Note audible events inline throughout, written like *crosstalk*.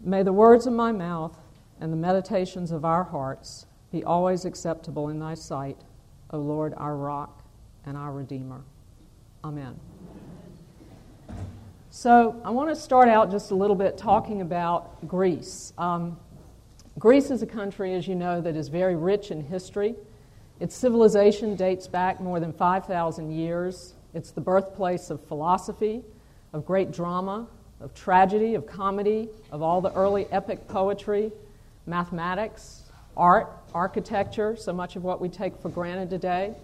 May the words of my mouth and the meditations of our hearts be always acceptable in thy sight, O Lord, our rock and our Redeemer. Amen. So, I want to start out just a little bit talking about Greece. Um, Greece is a country, as you know, that is very rich in history. Its civilization dates back more than 5,000 years. It's the birthplace of philosophy, of great drama, of tragedy, of comedy, of all the early epic poetry, mathematics, art, architecture, so much of what we take for granted today.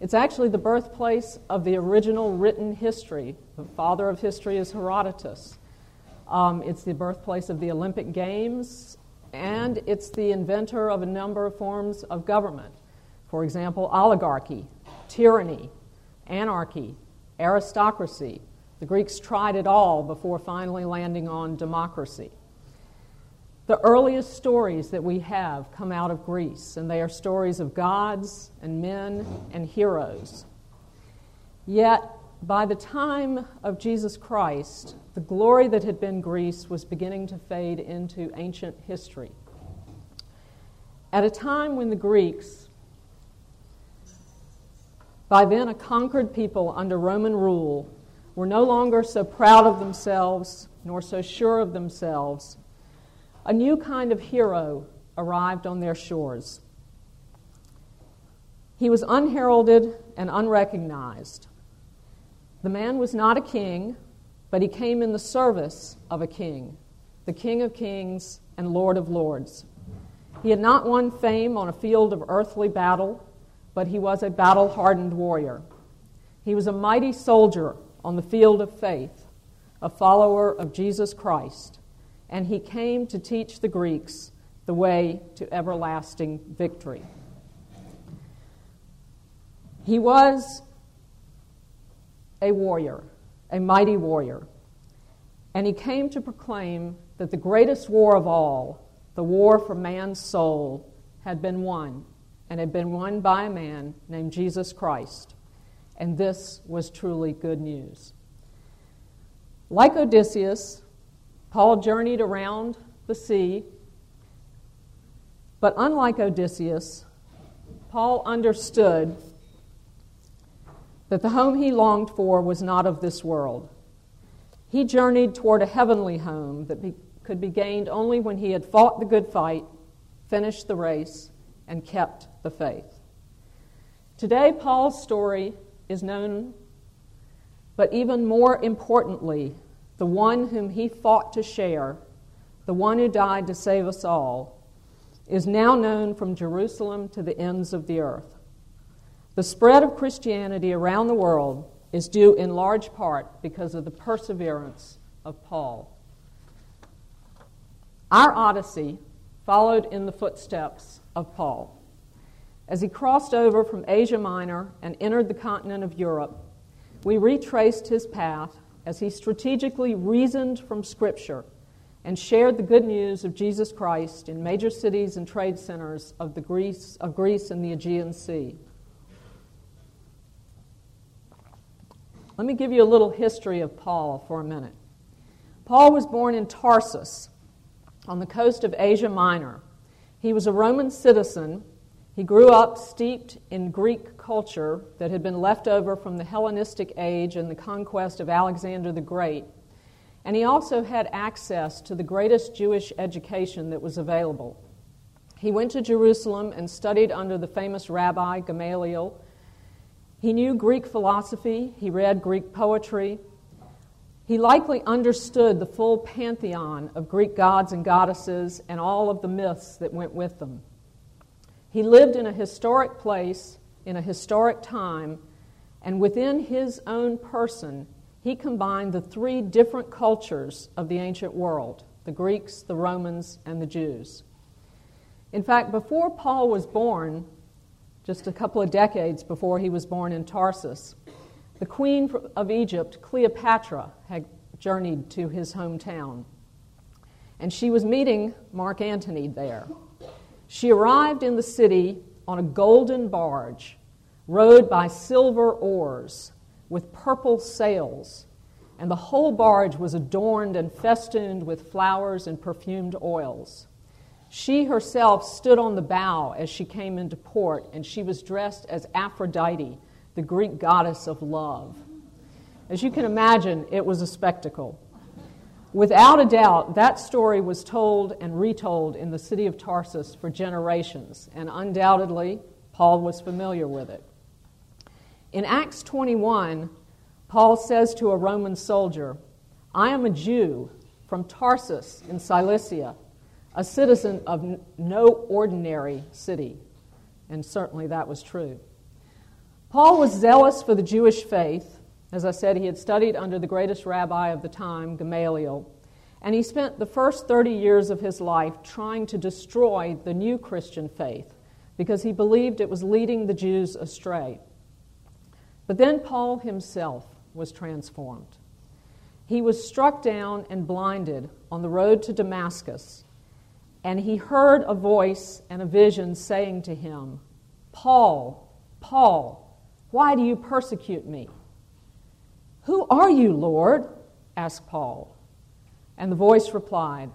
It's actually the birthplace of the original written history. The father of history is Herodotus. Um, it's the birthplace of the Olympic Games, and it's the inventor of a number of forms of government. For example, oligarchy, tyranny, anarchy, aristocracy. The Greeks tried it all before finally landing on democracy. The earliest stories that we have come out of Greece, and they are stories of gods and men and heroes. Yet, by the time of Jesus Christ, the glory that had been Greece was beginning to fade into ancient history. At a time when the Greeks, by then a conquered people under Roman rule, were no longer so proud of themselves nor so sure of themselves a new kind of hero arrived on their shores. He was unheralded and unrecognized. The man was not a king, but he came in the service of a king, the King of Kings and Lord of Lords. He had not won fame on a field of earthly battle, but he was a battle hardened warrior. He was a mighty soldier on the field of faith, a follower of Jesus Christ and he came to teach the Greeks the way to everlasting victory. He was a warrior, a mighty warrior, and he came to proclaim that the greatest war of all, the war for man's soul, had been won, and had been won by a man named Jesus Christ. And this was truly good news. Like Odysseus, Paul journeyed around the sea, but unlike Odysseus, Paul understood that the home he longed for was not of this world. He journeyed toward a heavenly home that be, could be gained only when he had fought the good fight, finished the race, and kept the faith. Today, Paul's story is known, but even more importantly, the one whom he fought to share, the one who died to save us all, is now known from Jerusalem to the ends of the earth. The spread of Christianity around the world is due in large part because of the perseverance of Paul. Our Odyssey followed in the footsteps of Paul. As he crossed over from Asia Minor and entered the continent of Europe, we retraced his path as he strategically reasoned from Scripture and shared the good news of Jesus Christ in major cities and trade centers of, the Greece, of Greece and the Aegean Sea. Let me give you a little history of Paul for a minute. Paul was born in Tarsus on the coast of Asia Minor. He was a Roman citizen he grew up steeped in Greek culture that had been left over from the Hellenistic age and the conquest of Alexander the Great. And he also had access to the greatest Jewish education that was available. He went to Jerusalem and studied under the famous rabbi Gamaliel. He knew Greek philosophy, he read Greek poetry. He likely understood the full pantheon of Greek gods and goddesses and all of the myths that went with them. He lived in a historic place, in a historic time, and within his own person, he combined the three different cultures of the ancient world the Greeks, the Romans, and the Jews. In fact, before Paul was born, just a couple of decades before he was born in Tarsus, the queen of Egypt, Cleopatra, had journeyed to his hometown. And she was meeting Mark Antony there. She arrived in the city on a golden barge, rowed by silver oars, with purple sails. and the whole barge was adorned and festooned with flowers and perfumed oils. She herself stood on the bow as she came into port, and she was dressed as Aphrodite, the Greek goddess of love. As you can imagine, it was a spectacle. Without a doubt, that story was told and retold in the city of Tarsus for generations, and undoubtedly, Paul was familiar with it. In Acts 21, Paul says to a Roman soldier, I am a Jew from Tarsus in Cilicia, a citizen of no ordinary city. And certainly that was true. Paul was zealous for the Jewish faith. As I said, he had studied under the greatest rabbi of the time, Gamaliel, and he spent the first 30 years of his life trying to destroy the new Christian faith because he believed it was leading the Jews astray. But then Paul himself was transformed. He was struck down and blinded on the road to Damascus, and he heard a voice and a vision saying to him, Paul, Paul, why do you persecute me? Who are you, Lord? asked Paul. And the voice replied,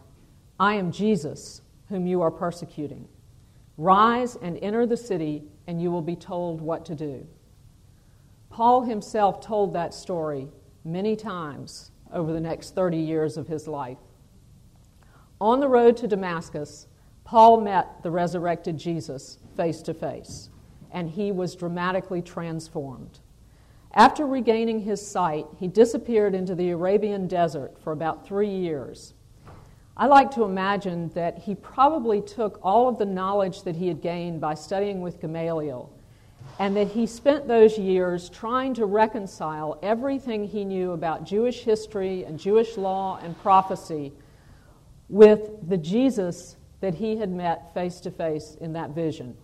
I am Jesus, whom you are persecuting. Rise and enter the city, and you will be told what to do. Paul himself told that story many times over the next 30 years of his life. On the road to Damascus, Paul met the resurrected Jesus face to face, and he was dramatically transformed. After regaining his sight, he disappeared into the Arabian desert for about three years. I like to imagine that he probably took all of the knowledge that he had gained by studying with Gamaliel and that he spent those years trying to reconcile everything he knew about Jewish history and Jewish law and prophecy with the Jesus that he had met face to face in that vision,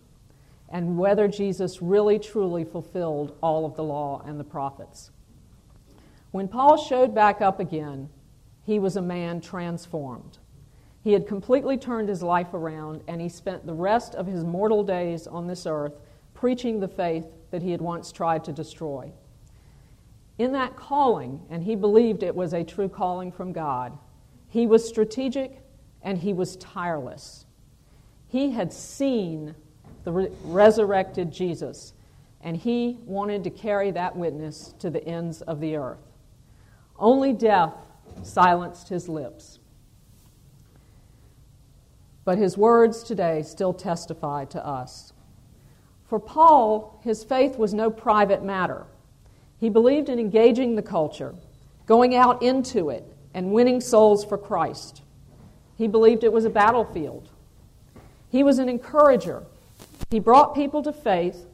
and whether Jesus really truly fulfilled all of the law and the prophets. When Paul showed back up again, he was a man transformed. He had completely turned his life around, and he spent the rest of his mortal days on this earth preaching the faith that he had once tried to destroy. In that calling, and he believed it was a true calling from God, he was strategic and he was tireless. He had seen the re- resurrected Jesus, and he wanted to carry that witness to the ends of the earth. Only death silenced his lips. But his words today still testify to us. For Paul, his faith was no private matter. He believed in engaging the culture, going out into it, and winning souls for Christ. He believed it was a battlefield. He was an encourager. He brought people to faith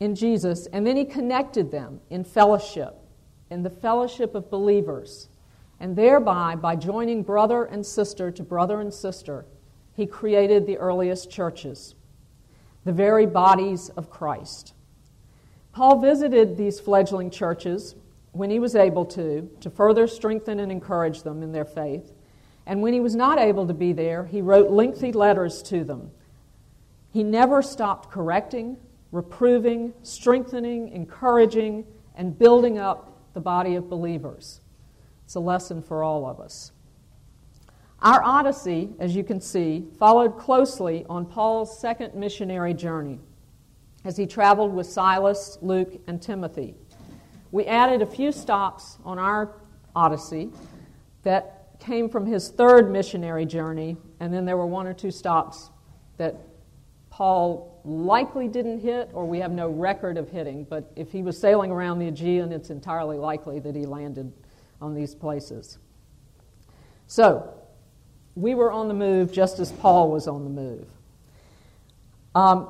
in Jesus, and then he connected them in fellowship, in the fellowship of believers. And thereby, by joining brother and sister to brother and sister, he created the earliest churches, the very bodies of Christ. Paul visited these fledgling churches when he was able to, to further strengthen and encourage them in their faith. And when he was not able to be there, he wrote lengthy letters to them. He never stopped correcting, reproving, strengthening, encouraging, and building up the body of believers. It's a lesson for all of us. Our Odyssey, as you can see, followed closely on Paul's second missionary journey as he traveled with Silas, Luke, and Timothy. We added a few stops on our Odyssey that came from his third missionary journey, and then there were one or two stops that Paul likely didn't hit, or we have no record of hitting, but if he was sailing around the Aegean, it's entirely likely that he landed on these places. So, we were on the move just as Paul was on the move. Um,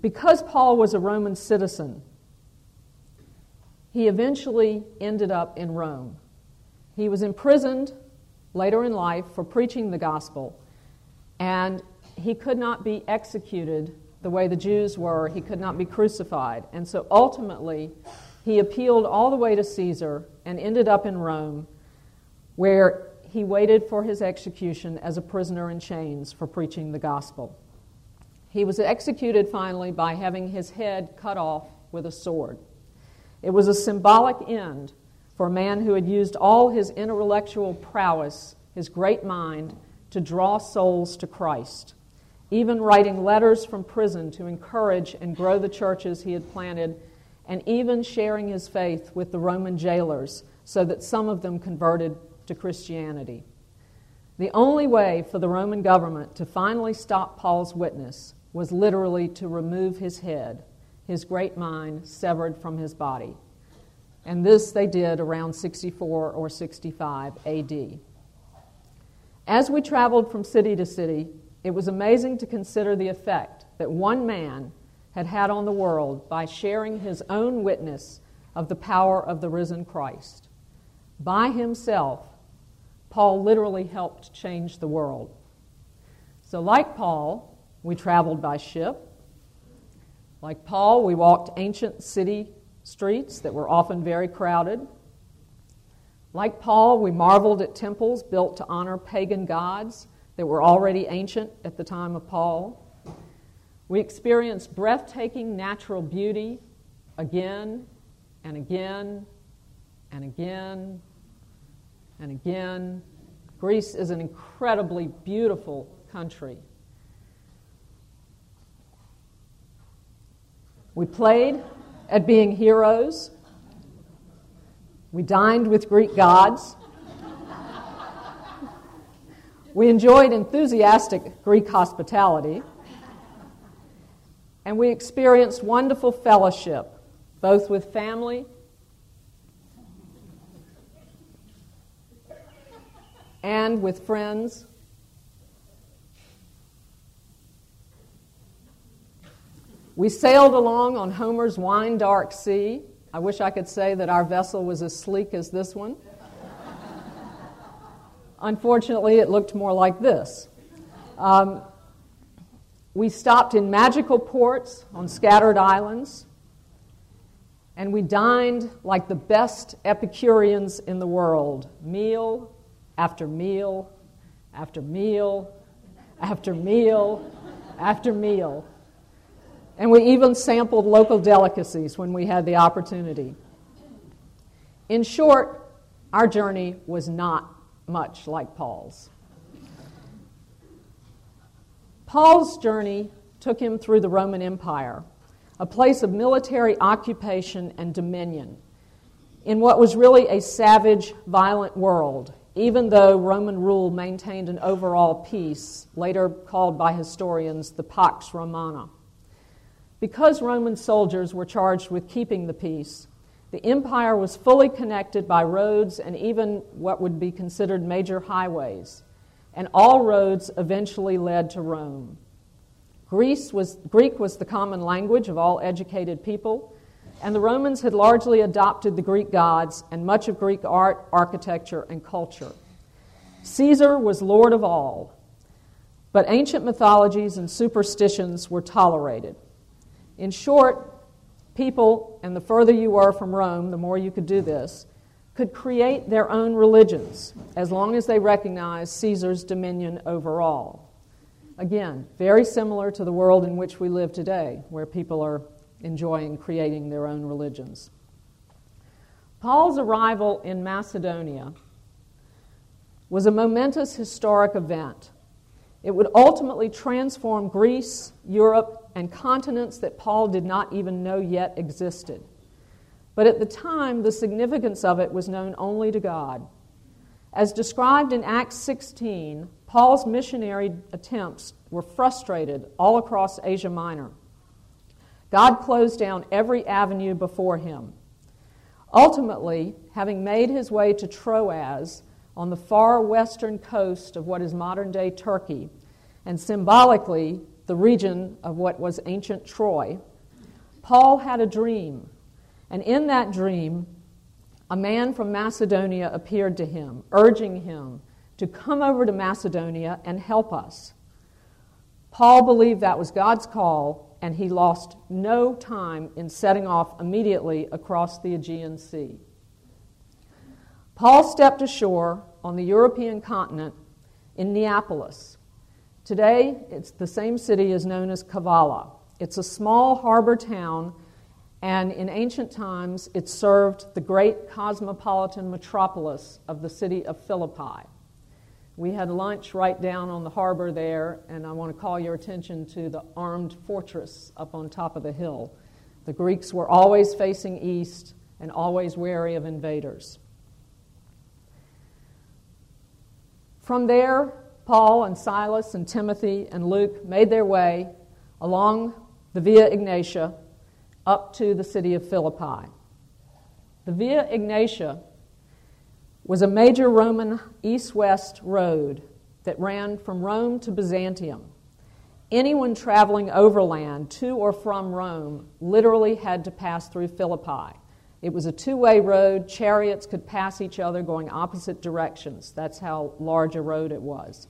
because Paul was a Roman citizen, he eventually ended up in Rome. He was imprisoned later in life for preaching the gospel, and he could not be executed the way the Jews were. He could not be crucified. And so ultimately, he appealed all the way to Caesar and ended up in Rome, where he waited for his execution as a prisoner in chains for preaching the gospel. He was executed finally by having his head cut off with a sword. It was a symbolic end for a man who had used all his intellectual prowess, his great mind, to draw souls to Christ, even writing letters from prison to encourage and grow the churches he had planted, and even sharing his faith with the Roman jailers so that some of them converted to Christianity. The only way for the Roman government to finally stop Paul's witness was literally to remove his head, his great mind severed from his body. And this they did around 64 or 65 AD. As we traveled from city to city, it was amazing to consider the effect that one man had had on the world by sharing his own witness of the power of the risen Christ. By himself, Paul literally helped change the world. So, like Paul, we traveled by ship. Like Paul, we walked ancient city streets that were often very crowded. Like Paul, we marveled at temples built to honor pagan gods that were already ancient at the time of Paul. We experienced breathtaking natural beauty again and again and again and again. Greece is an incredibly beautiful country. We played at being heroes we dined with Greek gods. we enjoyed enthusiastic Greek hospitality. And we experienced wonderful fellowship, both with family and with friends. We sailed along on Homer's wine dark sea I wish I could say that our vessel was as sleek as this one. Unfortunately, it looked more like this. Um, we stopped in magical ports on scattered islands, and we dined like the best Epicureans in the world, meal after meal after meal after meal after meal. And we even sampled local delicacies when we had the opportunity. In short, our journey was not much like Paul's. Paul's journey took him through the Roman Empire, a place of military occupation and dominion, in what was really a savage, violent world, even though Roman rule maintained an overall peace, later called by historians the Pax Romana. Because Roman soldiers were charged with keeping the peace, the empire was fully connected by roads and even what would be considered major highways, and all roads eventually led to Rome. Greece was, Greek was the common language of all educated people, and the Romans had largely adopted the Greek gods and much of Greek art, architecture, and culture. Caesar was lord of all, but ancient mythologies and superstitions were tolerated. In short, people, and the further you were from Rome, the more you could do this, could create their own religions as long as they recognized Caesar's dominion over all. Again, very similar to the world in which we live today, where people are enjoying creating their own religions. Paul's arrival in Macedonia was a momentous historic event. It would ultimately transform Greece, Europe, and continents that Paul did not even know yet existed. But at the time, the significance of it was known only to God. As described in Acts 16, Paul's missionary attempts were frustrated all across Asia Minor. God closed down every avenue before him. Ultimately, having made his way to Troas on the far western coast of what is modern day Turkey, and symbolically the region of what was ancient Troy, Paul had a dream. And in that dream, a man from Macedonia appeared to him, urging him to come over to Macedonia and help us. Paul believed that was God's call, and he lost no time in setting off immediately across the Aegean Sea. Paul stepped ashore on the European continent in Neapolis, Today, it's the same city is known as Kavala. It's a small harbor town, and in ancient times it served the great cosmopolitan metropolis of the city of Philippi. We had lunch right down on the harbor there, and I want to call your attention to the armed fortress up on top of the hill. The Greeks were always facing east and always wary of invaders. From there, Paul and Silas and Timothy and Luke made their way along the Via Egnatia up to the city of Philippi. The Via Egnatia was a major Roman east west road that ran from Rome to Byzantium. Anyone traveling overland to or from Rome literally had to pass through Philippi. It was a two way road. Chariots could pass each other going opposite directions. That's how large a road it was.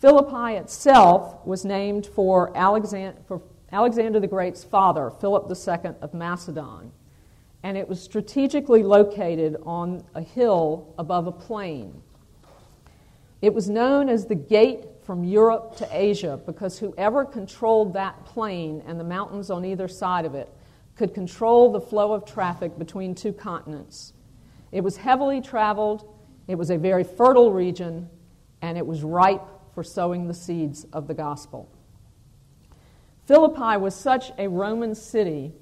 Philippi itself was named for Alexander, for Alexander the Great's father, Philip II of Macedon and it was strategically located on a hill above a plain. It was known as the gate from Europe to Asia because whoever controlled that plain and the mountains on either side of it could control the flow of traffic between two continents. It was heavily traveled, it was a very fertile region, and it was ripe for sowing the seeds of the gospel. Philippi was such a Roman city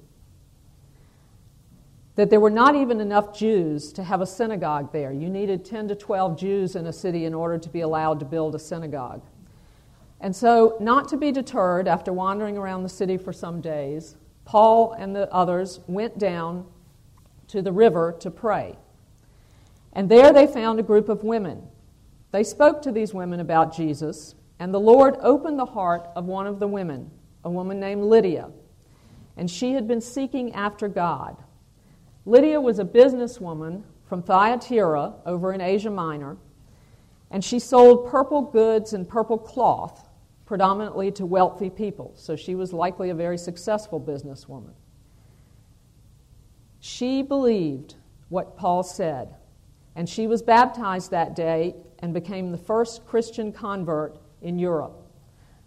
that there were not even enough Jews to have a synagogue there. You needed 10 to 12 Jews in a city in order to be allowed to build a synagogue. And so, not to be deterred, after wandering around the city for some days, Paul and the others went down to the river to pray. And there they found a group of women. They spoke to these women about Jesus, and the Lord opened the heart of one of the women, a woman named Lydia. And she had been seeking after God. Lydia was a businesswoman from Thyatira over in Asia Minor, and she sold purple goods and purple cloth predominantly to wealthy people, so she was likely a very successful businesswoman. She believed what Paul said, and she was baptized that day and became the first Christian convert in Europe.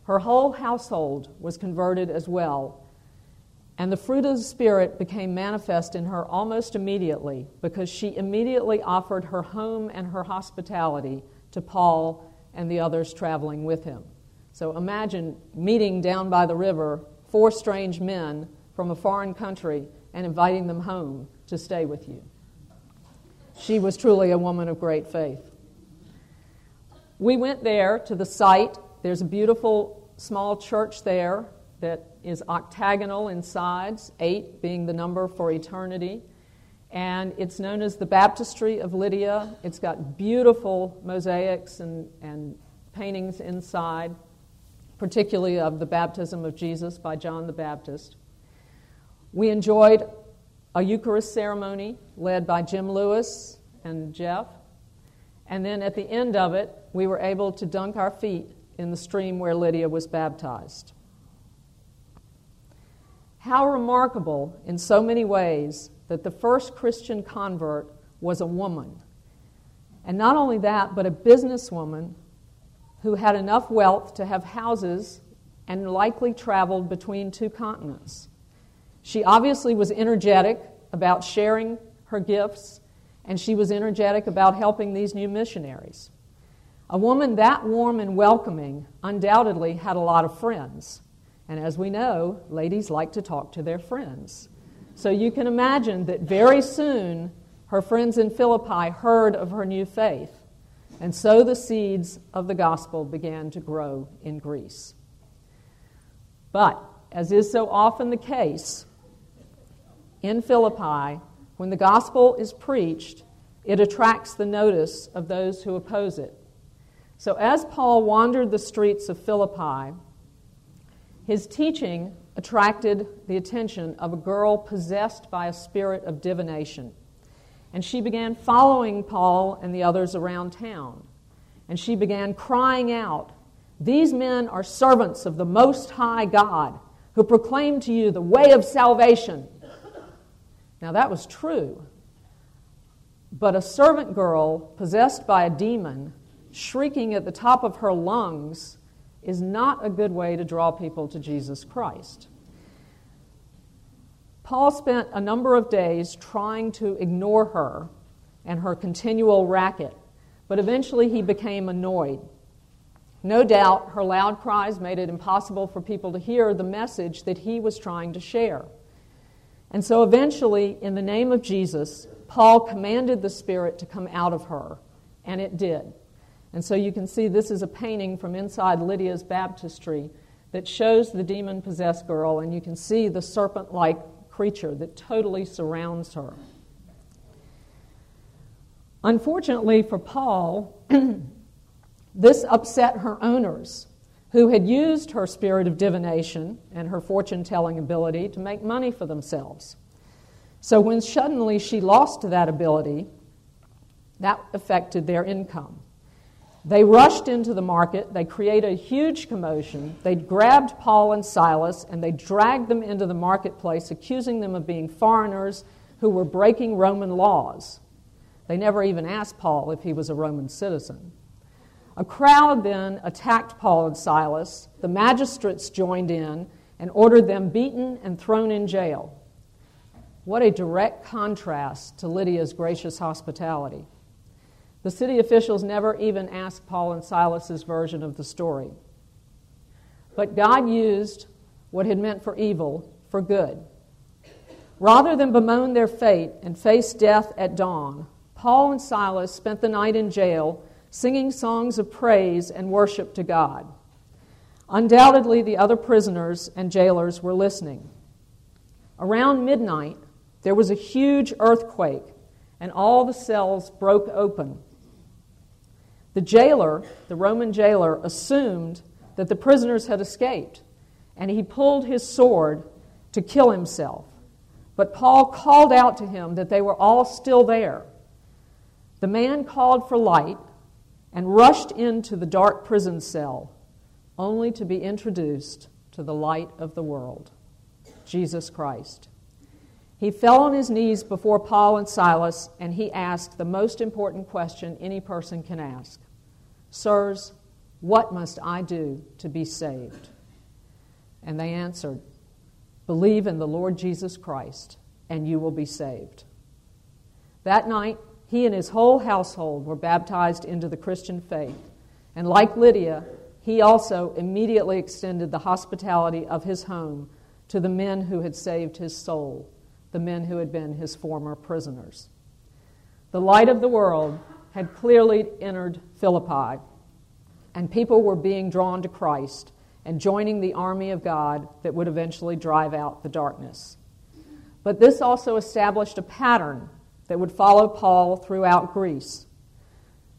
Her whole household was converted as well, and the fruit of the Spirit became manifest in her almost immediately because she immediately offered her home and her hospitality to Paul and the others traveling with him. So imagine meeting down by the river four strange men from a foreign country and inviting them home to stay with you. She was truly a woman of great faith. We went there to the site. There's a beautiful small church there that is octagonal in sides, eight being the number for eternity. And it's known as the Baptistry of Lydia. It's got beautiful mosaics and, and paintings inside, particularly of the baptism of Jesus by John the Baptist. We enjoyed a Eucharist ceremony led by Jim Lewis and Jeff. And then at the end of it, we were able to dunk our feet in the stream where Lydia was baptized. How remarkable, in so many ways, that the first Christian convert was a woman. And not only that, but a businesswoman who had enough wealth to have houses and likely traveled between two continents. She obviously was energetic about sharing her gifts, and she was energetic about helping these new missionaries. A woman that warm and welcoming undoubtedly had a lot of friends. And as we know, ladies like to talk to their friends. So you can imagine that very soon her friends in Philippi heard of her new faith. And so the seeds of the gospel began to grow in Greece. But, as is so often the case, in Philippi, when the gospel is preached, it attracts the notice of those who oppose it. So, as Paul wandered the streets of Philippi, his teaching attracted the attention of a girl possessed by a spirit of divination. And she began following Paul and the others around town. And she began crying out, These men are servants of the Most High God who proclaim to you the way of salvation. Now, that was true. But a servant girl possessed by a demon, shrieking at the top of her lungs, is not a good way to draw people to Jesus Christ. Paul spent a number of days trying to ignore her and her continual racket, but eventually he became annoyed. No doubt her loud cries made it impossible for people to hear the message that he was trying to share. And so eventually, in the name of Jesus, Paul commanded the Spirit to come out of her, and it did. And so you can see this is a painting from inside Lydia's baptistry that shows the demon possessed girl, and you can see the serpent like creature that totally surrounds her. Unfortunately for Paul, *clears throat* this upset her owners, who had used her spirit of divination and her fortune telling ability to make money for themselves. So when suddenly she lost that ability, that affected their income. They rushed into the market, they created a huge commotion, they grabbed Paul and Silas, and they dragged them into the marketplace, accusing them of being foreigners who were breaking Roman laws. They never even asked Paul if he was a Roman citizen. A crowd then attacked Paul and Silas. The magistrates joined in and ordered them beaten and thrown in jail. What a direct contrast to Lydia's gracious hospitality. The city officials never even asked Paul and Silas's version of the story. But God used what had meant for evil for good. Rather than bemoan their fate and face death at dawn, Paul and Silas spent the night in jail singing songs of praise and worship to God. Undoubtedly, the other prisoners and jailers were listening. Around midnight, there was a huge earthquake, and all the cells broke open. The jailer, the Roman jailer, assumed that the prisoners had escaped, and he pulled his sword to kill himself. But Paul called out to him that they were all still there. The man called for light and rushed into the dark prison cell, only to be introduced to the light of the world, Jesus Christ. He fell on his knees before Paul and Silas and he asked the most important question any person can ask Sirs, what must I do to be saved? And they answered, Believe in the Lord Jesus Christ, and you will be saved. That night, he and his whole household were baptized into the Christian faith. And like Lydia, he also immediately extended the hospitality of his home to the men who had saved his soul, the men who had been his former prisoners. The light of the world had clearly entered Philippi, and people were being drawn to Christ and joining the army of God that would eventually drive out the darkness. But this also established a pattern that would follow Paul throughout Greece.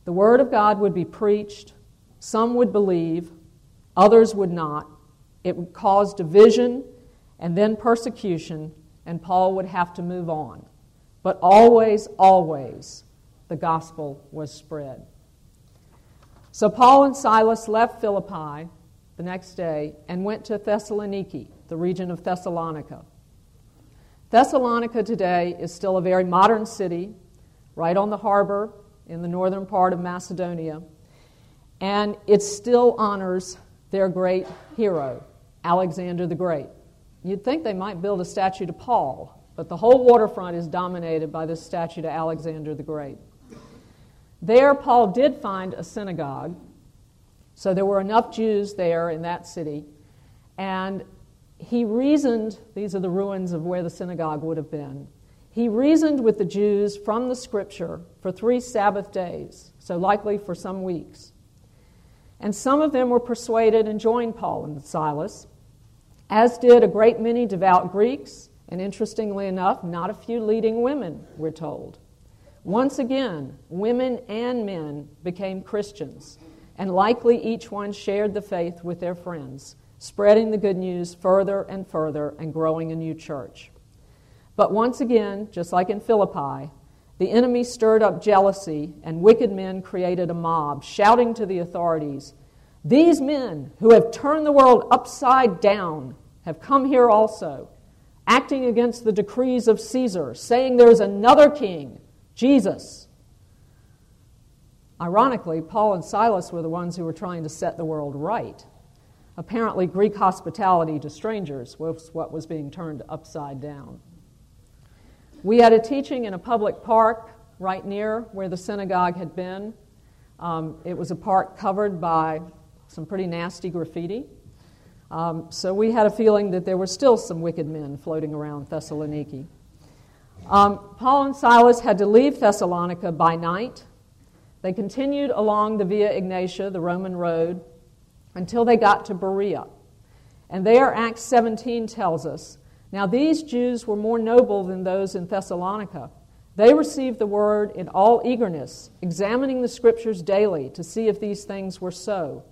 The Word of God would be preached, some would believe, others would not. It would cause division and then persecution, and Paul would have to move on. But always, always, the gospel was spread. So Paul and Silas left Philippi the next day and went to Thessaloniki, the region of Thessalonica. Thessalonica today is still a very modern city, right on the harbor in the northern part of Macedonia, and it still honors their great hero, Alexander the Great. You'd think they might build a statue to Paul, but the whole waterfront is dominated by this statue to Alexander the Great. There, Paul did find a synagogue, so there were enough Jews there in that city, and he reasoned, these are the ruins of where the synagogue would have been. He reasoned with the Jews from the scripture for three Sabbath days, so likely for some weeks. And some of them were persuaded and joined Paul and Silas, as did a great many devout Greeks, and interestingly enough, not a few leading women, we're told. Once again, women and men became Christians, and likely each one shared the faith with their friends spreading the good news further and further and growing a new church. But once again, just like in Philippi, the enemy stirred up jealousy, and wicked men created a mob, shouting to the authorities, These men who have turned the world upside down have come here also, acting against the decrees of Caesar, saying there is another king, Jesus. Ironically, Paul and Silas were the ones who were trying to set the world right. Apparently, Greek hospitality to strangers was what was being turned upside down. We had a teaching in a public park right near where the synagogue had been. Um, it was a park covered by some pretty nasty graffiti. Um, so we had a feeling that there were still some wicked men floating around Thessaloniki. Um, Paul and Silas had to leave Thessalonica by night. They continued along the Via Egnatia, the Roman road, until they got to Berea. And there, Acts 17 tells us now these Jews were more noble than those in Thessalonica. They received the word in all eagerness, examining the scriptures daily to see if these things were so.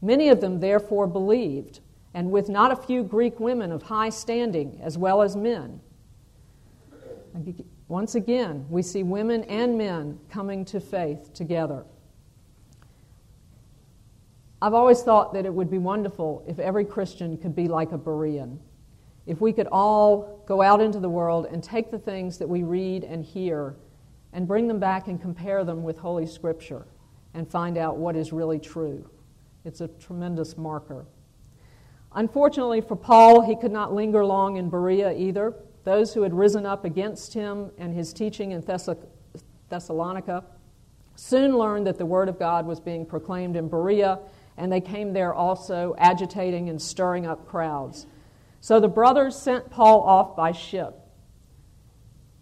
Many of them therefore believed, and with not a few Greek women of high standing as well as men. Once again, we see women and men coming to faith together. I've always thought that it would be wonderful if every Christian could be like a Berean. If we could all go out into the world and take the things that we read and hear and bring them back and compare them with Holy Scripture and find out what is really true. It's a tremendous marker. Unfortunately for Paul, he could not linger long in Berea either. Those who had risen up against him and his teaching in Thessalonica soon learned that the word of God was being proclaimed in Berea and they came there also agitating and stirring up crowds. So the brothers sent Paul off by ship,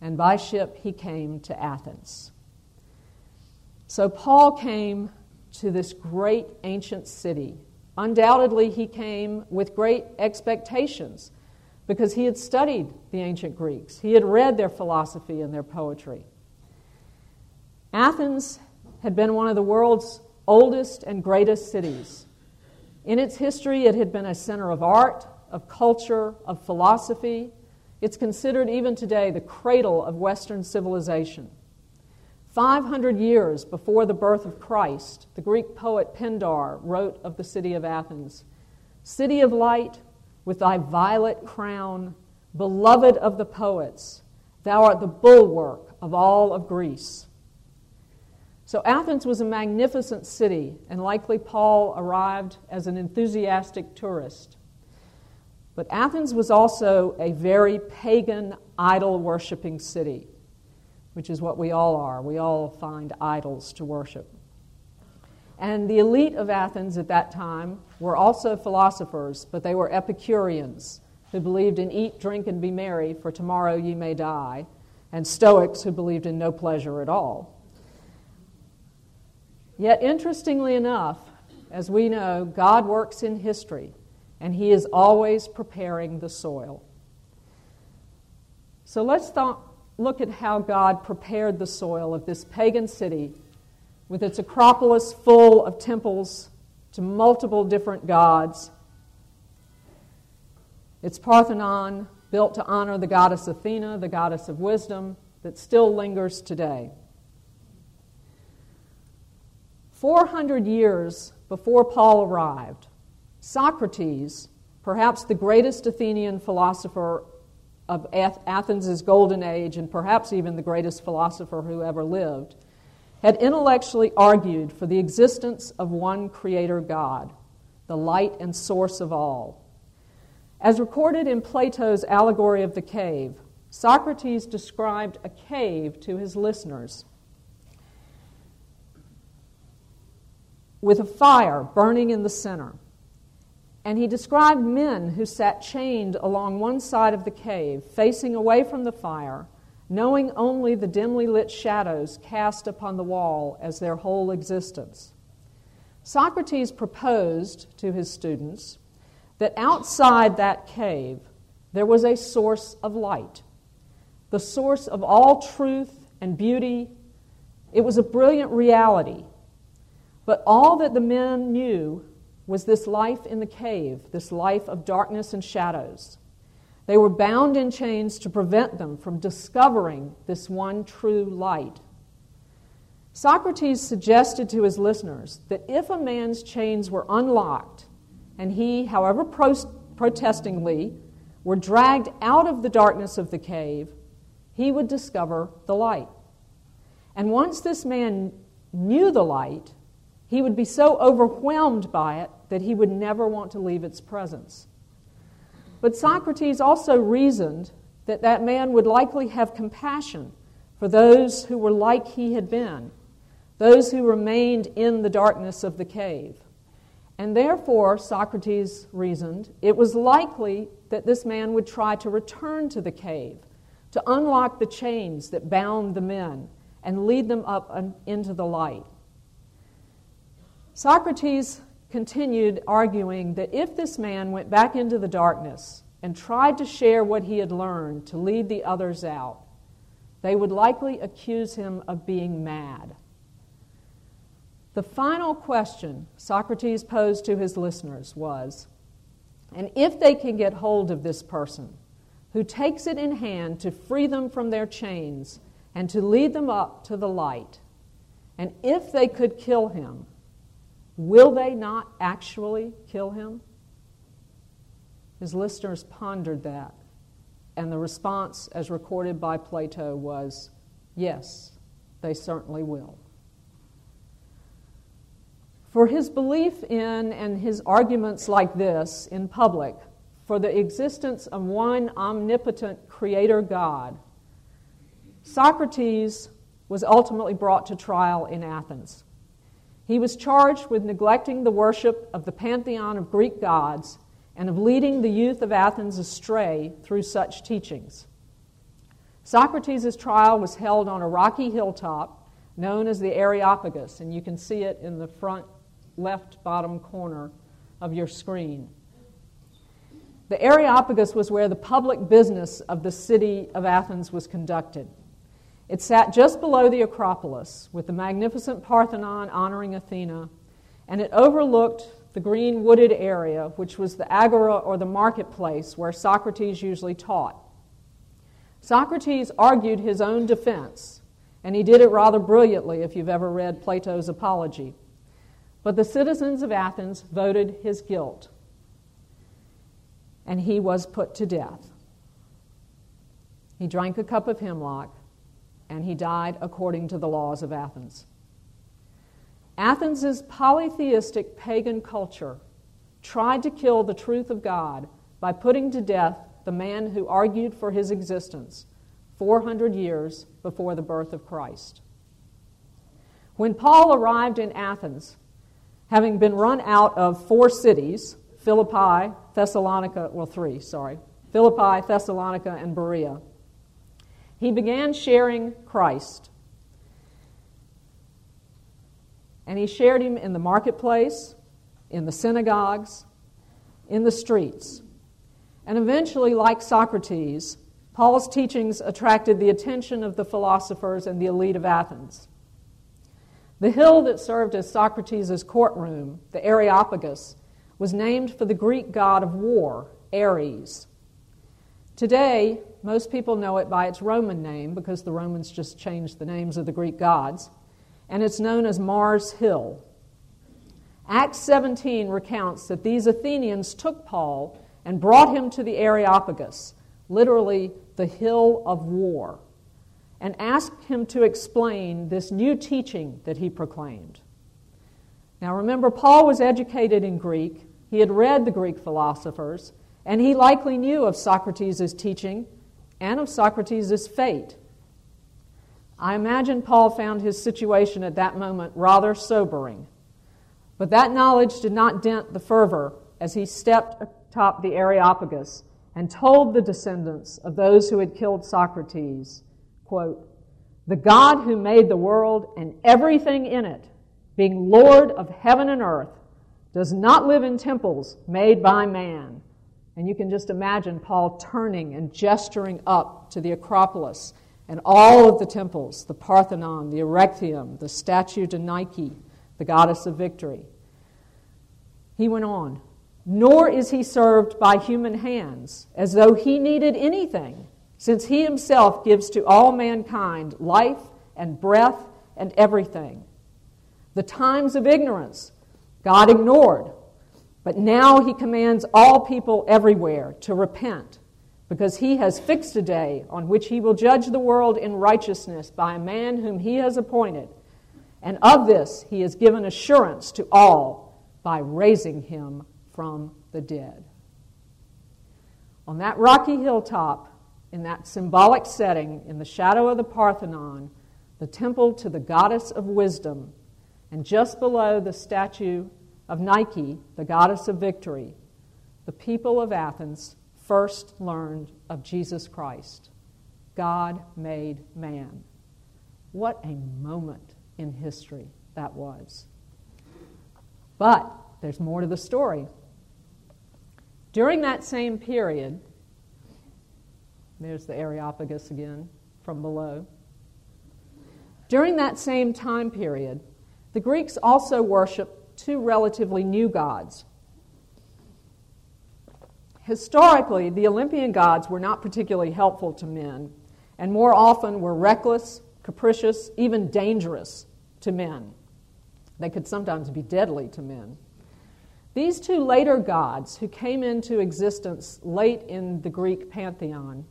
and by ship he came to Athens. So Paul came to this great ancient city. Undoubtedly, he came with great expectations because he had studied the ancient Greeks, he had read their philosophy and their poetry. Athens had been one of the world's oldest and greatest cities. In its history, it had been a center of art, of culture, of philosophy. It's considered even today the cradle of Western civilization. 500 years before the birth of Christ, the Greek poet Pindar wrote of the city of Athens City of light, with thy violet crown, beloved of the poets, thou art the bulwark of all of Greece. So Athens was a magnificent city, and likely Paul arrived as an enthusiastic tourist. But Athens was also a very pagan, idol worshiping city, which is what we all are. We all find idols to worship. And the elite of Athens at that time were also philosophers, but they were Epicureans who believed in eat, drink, and be merry, for tomorrow ye may die, and Stoics who believed in no pleasure at all. Yet, interestingly enough, as we know, God works in history, and He is always preparing the soil. So let's th- look at how God prepared the soil of this pagan city with its acropolis full of temples to multiple different gods, its Parthenon built to honor the goddess Athena, the goddess of wisdom, that still lingers today. 400 years before Paul arrived, Socrates, perhaps the greatest Athenian philosopher of Athens' golden age, and perhaps even the greatest philosopher who ever lived, had intellectually argued for the existence of one creator God, the light and source of all. As recorded in Plato's Allegory of the Cave, Socrates described a cave to his listeners with a fire burning in the center. And he described men who sat chained along one side of the cave, facing away from the fire, knowing only the dimly lit shadows cast upon the wall as their whole existence. Socrates proposed to his students that outside that cave there was a source of light, the source of all truth and beauty. It was a brilliant reality but all that the men knew was this life in the cave, this life of darkness and shadows. They were bound in chains to prevent them from discovering this one true light. Socrates suggested to his listeners that if a man's chains were unlocked and he, however protestingly, were dragged out of the darkness of the cave, he would discover the light. And once this man knew the light, he would be so overwhelmed by it that he would never want to leave its presence. But Socrates also reasoned that that man would likely have compassion for those who were like he had been, those who remained in the darkness of the cave. And therefore, Socrates reasoned, it was likely that this man would try to return to the cave, to unlock the chains that bound the men, and lead them up into the light. Socrates continued arguing that if this man went back into the darkness and tried to share what he had learned to lead the others out, they would likely accuse him of being mad. The final question Socrates posed to his listeners was And if they can get hold of this person who takes it in hand to free them from their chains and to lead them up to the light, and if they could kill him, will they not actually kill him? His listeners pondered that, and the response, as recorded by Plato, was yes, they certainly will. For his belief in and his arguments like this in public for the existence of one omnipotent creator God, Socrates was ultimately brought to trial in Athens. He was charged with neglecting the worship of the pantheon of Greek gods and of leading the youth of Athens astray through such teachings. Socrates' trial was held on a rocky hilltop known as the Areopagus, and you can see it in the front left bottom corner of your screen. The Areopagus was where the public business of the city of Athens was conducted. It sat just below the Acropolis, with the magnificent Parthenon honoring Athena, and it overlooked the green wooded area, which was the agora or the marketplace where Socrates usually taught. Socrates argued his own defense, and he did it rather brilliantly if you've ever read Plato's Apology. But the citizens of Athens voted his guilt, and he was put to death. He drank a cup of hemlock, and he died according to the laws of Athens. Athens' polytheistic pagan culture tried to kill the truth of God by putting to death the man who argued for his existence 400 years before the birth of Christ. When Paul arrived in Athens, having been run out of four cities Philippi, Thessalonica, well, three, sorry, Philippi, Thessalonica, and Berea, he began sharing Christ. And he shared him in the marketplace, in the synagogues, in the streets. And eventually, like Socrates, Paul's teachings attracted the attention of the philosophers and the elite of Athens. The hill that served as Socrates' courtroom, the Areopagus, was named for the Greek god of war, Ares. Today, most people know it by its Roman name because the Romans just changed the names of the Greek gods, and it's known as Mars Hill. Acts 17 recounts that these Athenians took Paul and brought him to the Areopagus, literally the hill of war and asked him to explain this new teaching that he proclaimed. Now remember, Paul was educated in Greek, he had read the Greek philosophers, and he likely knew of Socrates' teaching and of Socrates' fate. I imagine Paul found his situation at that moment rather sobering. But that knowledge did not dent the fervor as he stepped atop the Areopagus and told the descendants of those who had killed Socrates quote, the God who made the world and everything in it, being Lord of heaven and earth, does not live in temples made by man. And you can just imagine Paul turning and gesturing up to the Acropolis and all of the temples the Parthenon, the Erechtheum, the statue to Nike, the goddess of victory. He went on, nor is he served by human hands, as though he needed anything since he himself gives to all mankind life and breath and everything. The times of ignorance God ignored, but now he commands all people everywhere to repent because he has fixed a day on which he will judge the world in righteousness by a man whom he has appointed. And of this he has given assurance to all by raising him from the dead. On that rocky hilltop, in that symbolic setting, in the shadow of the Parthenon, the temple to the goddess of wisdom, and just below the statue of Nike, the goddess of victory, the people of Athens first learned of Jesus Christ. God made man. What a moment in history that was. But there's more to the story. During that same period, there's the Areopagus again from below. During that same time period, the Greeks also worshiped two relatively new gods. Historically, the Olympian gods were not particularly helpful to men, and more often were reckless, capricious, even dangerous to men. They could sometimes be deadly to men. These two later gods, who came into existence late in the Greek pantheon,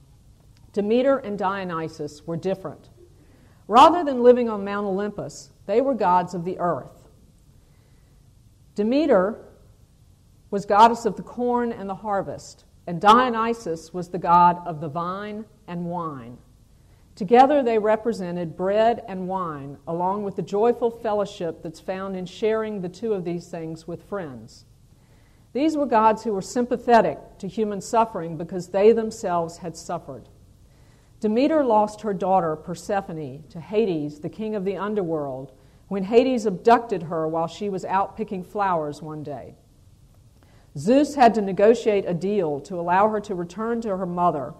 Demeter and Dionysus, were different. Rather than living on Mount Olympus, they were gods of the earth. Demeter was goddess of the corn and the harvest, and Dionysus was the god of the vine and wine. Together they represented bread and wine, along with the joyful fellowship that's found in sharing the two of these things with friends. These were gods who were sympathetic to human suffering because they themselves had suffered. Demeter lost her daughter Persephone to Hades, the king of the underworld, when Hades abducted her while she was out picking flowers one day. Zeus had to negotiate a deal to allow her to return to her mother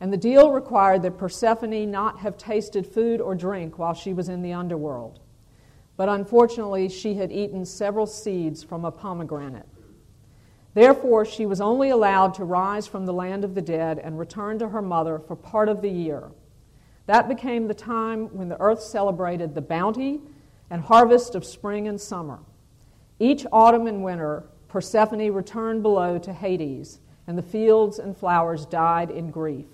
and the deal required that Persephone not have tasted food or drink while she was in the underworld. But unfortunately, she had eaten several seeds from a pomegranate. Therefore, she was only allowed to rise from the land of the dead and return to her mother for part of the year. That became the time when the earth celebrated the bounty and harvest of spring and summer. Each autumn and winter, Persephone returned below to Hades, and the fields and flowers died in grief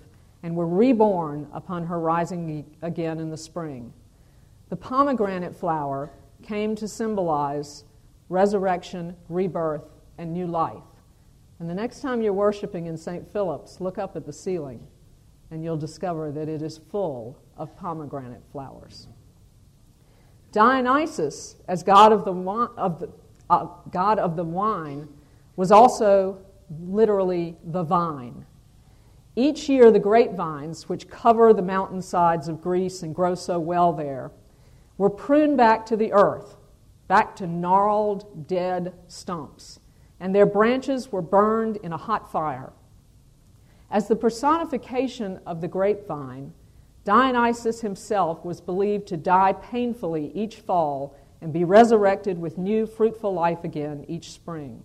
and were reborn upon her rising again in the spring. The pomegranate flower came to symbolize resurrection, rebirth, and new life. And the next time you're worshiping in St. Philip's, look up at the ceiling and you'll discover that it is full of pomegranate flowers. Dionysus, as god of the, of the, uh, god of the wine, was also literally the vine. Each year, the grapevines, which cover the mountainsides of Greece and grow so well there, were pruned back to the earth, back to gnarled, dead stumps, and their branches were burned in a hot fire. As the personification of the grapevine, Dionysus himself was believed to die painfully each fall and be resurrected with new fruitful life again each spring.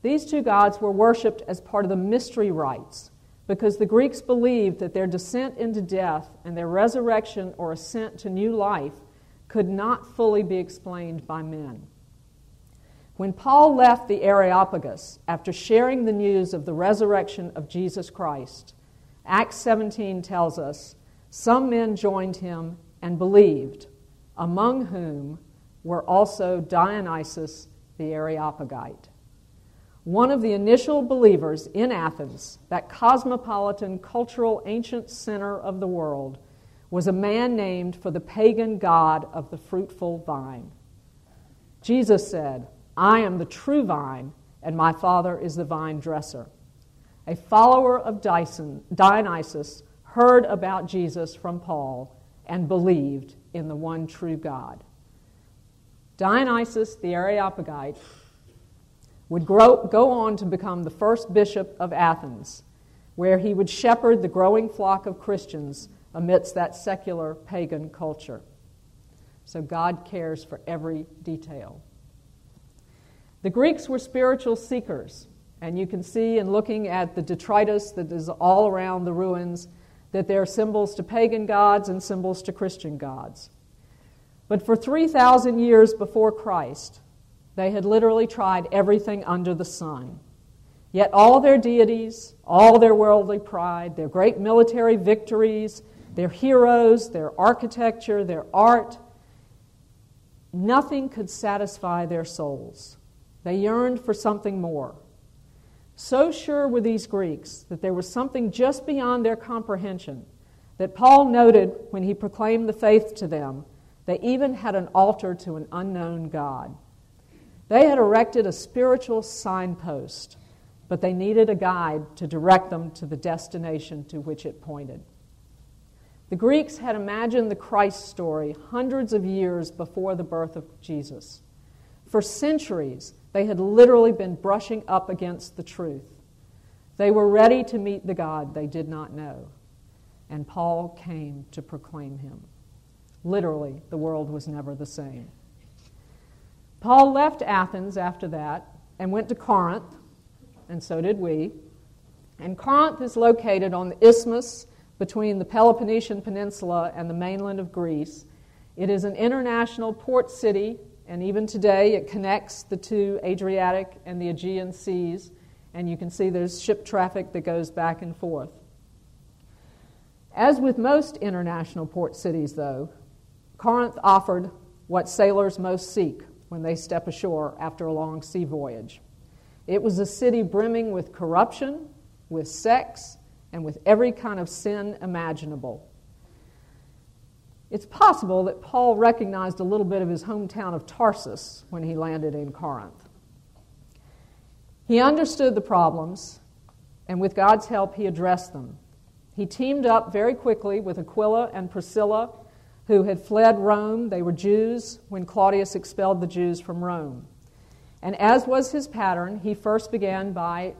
These two gods were worshipped as part of the mystery rites because the Greeks believed that their descent into death and their resurrection or ascent to new life could not fully be explained by men. When Paul left the Areopagus after sharing the news of the resurrection of Jesus Christ, Acts 17 tells us some men joined him and believed, among whom were also Dionysius the Areopagite one of the initial believers in Athens, that cosmopolitan cultural ancient center of the world, was a man named for the pagan god of the fruitful vine. Jesus said, I am the true vine, and my Father is the vine dresser. A follower of Dionysus heard about Jesus from Paul and believed in the one true God. Dionysus the Areopagite would grow, go on to become the first bishop of Athens, where he would shepherd the growing flock of Christians amidst that secular pagan culture. So God cares for every detail. The Greeks were spiritual seekers, and you can see in looking at the detritus that is all around the ruins that there are symbols to pagan gods and symbols to Christian gods. But for 3,000 years before Christ, they had literally tried everything under the sun. Yet all their deities, all their worldly pride, their great military victories, their heroes, their architecture, their art, nothing could satisfy their souls. They yearned for something more. So sure were these Greeks that there was something just beyond their comprehension that Paul noted when he proclaimed the faith to them. They even had an altar to an unknown God. They had erected a spiritual signpost, but they needed a guide to direct them to the destination to which it pointed. The Greeks had imagined the Christ story hundreds of years before the birth of Jesus. For centuries, they had literally been brushing up against the truth. They were ready to meet the God they did not know, and Paul came to proclaim him. Literally, the world was never the same. Paul left Athens after that and went to Corinth, and so did we. And Corinth is located on the isthmus between the Peloponnesian Peninsula and the mainland of Greece. It is an international port city, and even today it connects the two Adriatic and the Aegean seas, and you can see there's ship traffic that goes back and forth. As with most international port cities, though, Corinth offered what sailors most seek when they step ashore after a long sea voyage. It was a city brimming with corruption, with sex, and with every kind of sin imaginable. It's possible that Paul recognized a little bit of his hometown of Tarsus when he landed in Corinth. He understood the problems, and with God's help, he addressed them. He teamed up very quickly with Aquila and Priscilla who had fled Rome. They were Jews when Claudius expelled the Jews from Rome. And as was his pattern, he first began by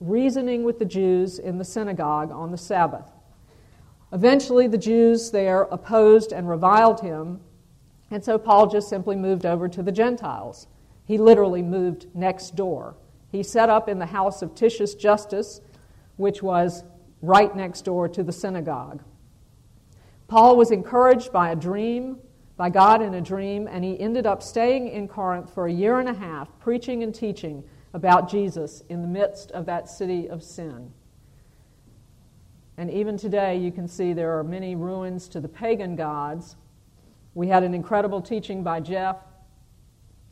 reasoning with the Jews in the synagogue on the Sabbath. Eventually, the Jews there opposed and reviled him, and so Paul just simply moved over to the Gentiles. He literally moved next door. He set up in the house of Titius Justus, which was right next door to the synagogue. Paul was encouraged by a dream, by God in a dream, and he ended up staying in Corinth for a year and a half, preaching and teaching about Jesus in the midst of that city of sin. And even today, you can see there are many ruins to the pagan gods. We had an incredible teaching by Jeff.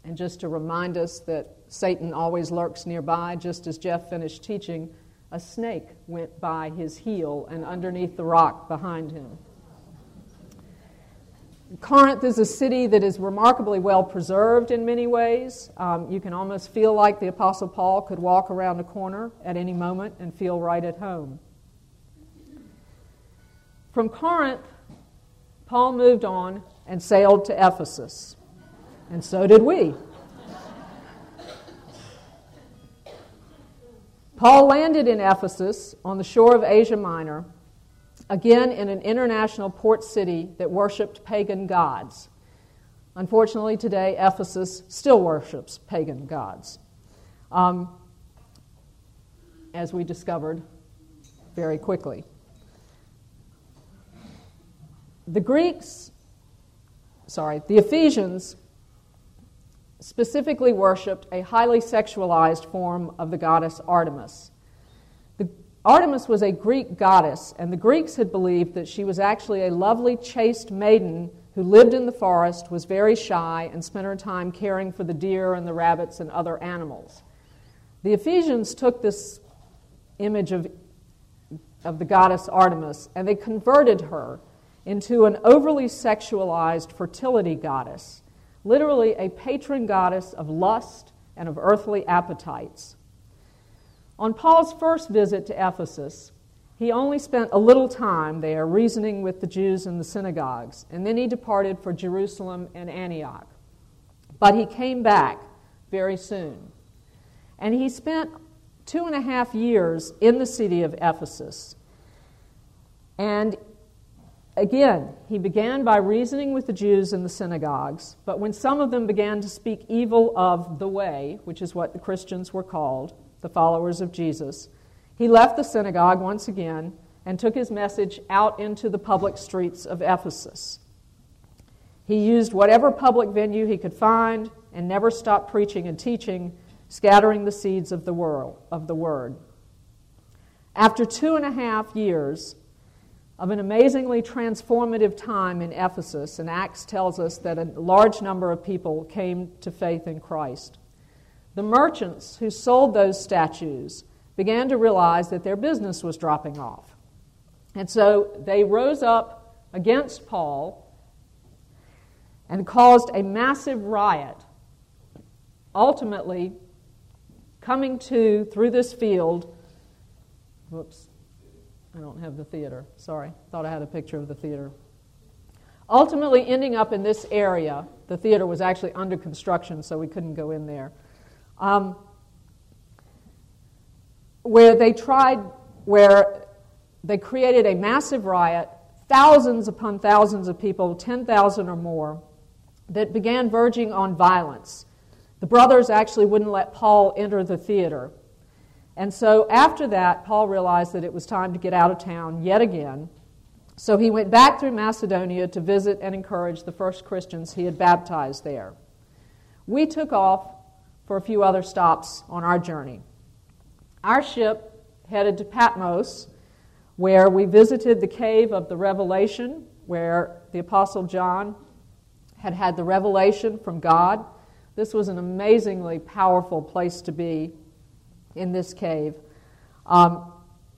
And just to remind us that Satan always lurks nearby, just as Jeff finished teaching, a snake went by his heel and underneath the rock behind him. Corinth is a city that is remarkably well preserved in many ways. Um, you can almost feel like the Apostle Paul could walk around a corner at any moment and feel right at home. From Corinth, Paul moved on and sailed to Ephesus. And so did we. Paul landed in Ephesus on the shore of Asia Minor again in an international port city that worshiped pagan gods. Unfortunately, today, Ephesus still worships pagan gods. Um, as we discovered very quickly. The Greeks, sorry, the Ephesians specifically worshipped a highly sexualized form of the goddess Artemis. Artemis was a Greek goddess, and the Greeks had believed that she was actually a lovely, chaste maiden who lived in the forest, was very shy, and spent her time caring for the deer and the rabbits and other animals. The Ephesians took this image of, of the goddess Artemis and they converted her into an overly sexualized fertility goddess, literally a patron goddess of lust and of earthly appetites. On Paul's first visit to Ephesus, he only spent a little time there reasoning with the Jews in the synagogues, and then he departed for Jerusalem and Antioch. But he came back very soon. And he spent two and a half years in the city of Ephesus. And again, he began by reasoning with the Jews in the synagogues, but when some of them began to speak evil of the way, which is what the Christians were called, the followers of Jesus, he left the synagogue once again and took his message out into the public streets of Ephesus. He used whatever public venue he could find and never stopped preaching and teaching, scattering the seeds of the world of the word. After two and a half years of an amazingly transformative time in Ephesus, and Acts tells us that a large number of people came to faith in Christ. The merchants who sold those statues began to realize that their business was dropping off. And so they rose up against Paul and caused a massive riot, ultimately coming to, through this field, whoops, I don't have the theater. Sorry, thought I had a picture of the theater. Ultimately, ending up in this area, the theater was actually under construction, so we couldn't go in there. Um, where they tried, where they created a massive riot, thousands upon thousands of people, 10,000 or more, that began verging on violence. The brothers actually wouldn't let Paul enter the theater. And so after that, Paul realized that it was time to get out of town yet again. So he went back through Macedonia to visit and encourage the first Christians he had baptized there. We took off for a few other stops on our journey. Our ship headed to Patmos, where we visited the cave of the Revelation, where the Apostle John had had the revelation from God. This was an amazingly powerful place to be in this cave. Um,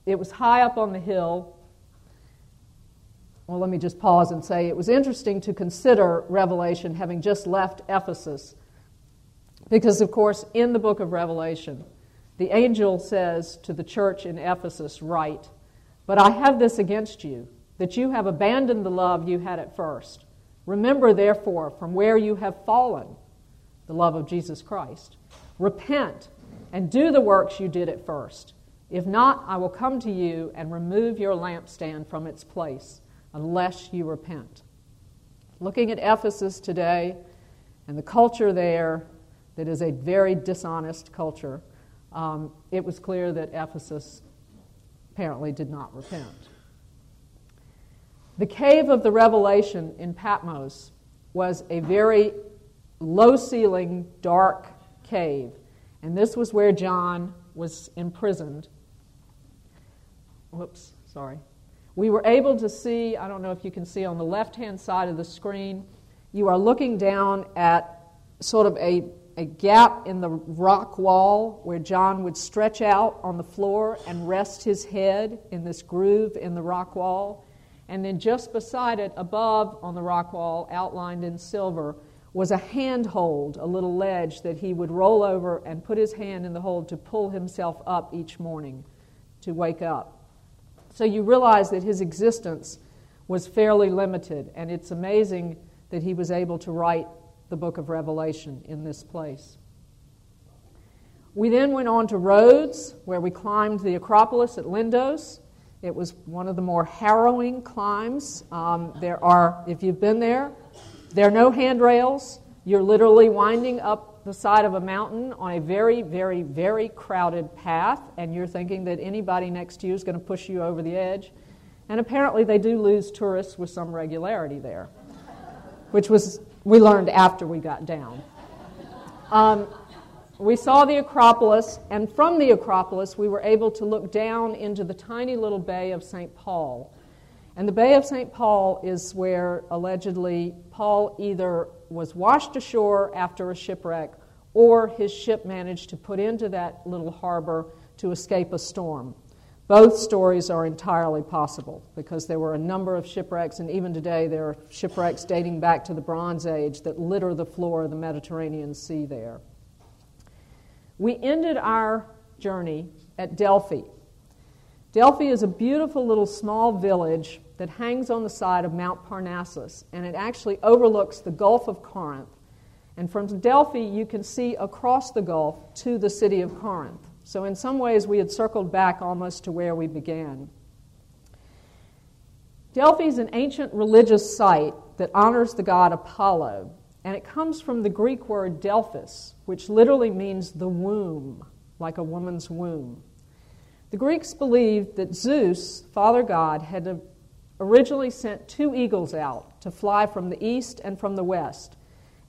it was high up on the hill. Well, let me just pause and say it was interesting to consider Revelation having just left Ephesus. Because, of course, in the book of Revelation, the angel says to the church in Ephesus, Write, but I have this against you, that you have abandoned the love you had at first. Remember, therefore, from where you have fallen, the love of Jesus Christ. Repent and do the works you did at first. If not, I will come to you and remove your lampstand from its place, unless you repent. Looking at Ephesus today and the culture there, that is a very dishonest culture, um, it was clear that Ephesus apparently did not repent. The cave of the Revelation in Patmos was a very low ceiling, dark cave. And this was where John was imprisoned. Whoops, sorry. We were able to see, I don't know if you can see on the left hand side of the screen, you are looking down at sort of a a gap in the rock wall where John would stretch out on the floor and rest his head in this groove in the rock wall. And then just beside it, above on the rock wall, outlined in silver, was a handhold, a little ledge that he would roll over and put his hand in the hold to pull himself up each morning to wake up. So you realize that his existence was fairly limited, and it's amazing that he was able to write the book of Revelation in this place. We then went on to Rhodes, where we climbed the Acropolis at Lindos. It was one of the more harrowing climbs. Um, there are, if you've been there, there are no handrails. You're literally winding up the side of a mountain on a very, very, very crowded path, and you're thinking that anybody next to you is going to push you over the edge. And apparently, they do lose tourists with some regularity there, which was we learned after we got down. Um, we saw the Acropolis, and from the Acropolis, we were able to look down into the tiny little bay of St. Paul. And the Bay of St. Paul is where allegedly Paul either was washed ashore after a shipwreck or his ship managed to put into that little harbor to escape a storm. Both stories are entirely possible because there were a number of shipwrecks, and even today there are shipwrecks dating back to the Bronze Age that litter the floor of the Mediterranean Sea there. We ended our journey at Delphi. Delphi is a beautiful little small village that hangs on the side of Mount Parnassus, and it actually overlooks the Gulf of Corinth. And from Delphi, you can see across the Gulf to the city of Corinth. So, in some ways, we had circled back almost to where we began. Delphi is an ancient religious site that honors the god Apollo, and it comes from the Greek word Delphis, which literally means the womb, like a woman's womb. The Greeks believed that Zeus, father god, had originally sent two eagles out to fly from the east and from the west,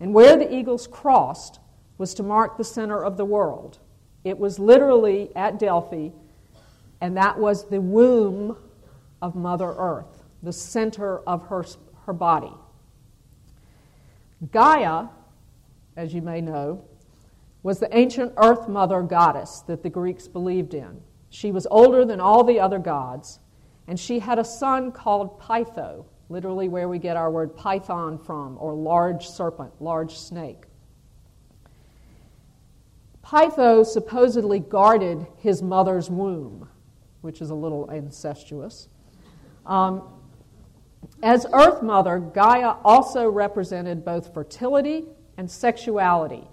and where the eagles crossed was to mark the center of the world. It was literally at Delphi, and that was the womb of Mother Earth, the center of her, her body. Gaia, as you may know, was the ancient Earth Mother goddess that the Greeks believed in. She was older than all the other gods, and she had a son called Pytho, literally where we get our word python from, or large serpent, large snake. Pytho supposedly guarded his mother's womb, which is a little incestuous. Um, as Earth Mother, Gaia also represented both fertility and sexuality.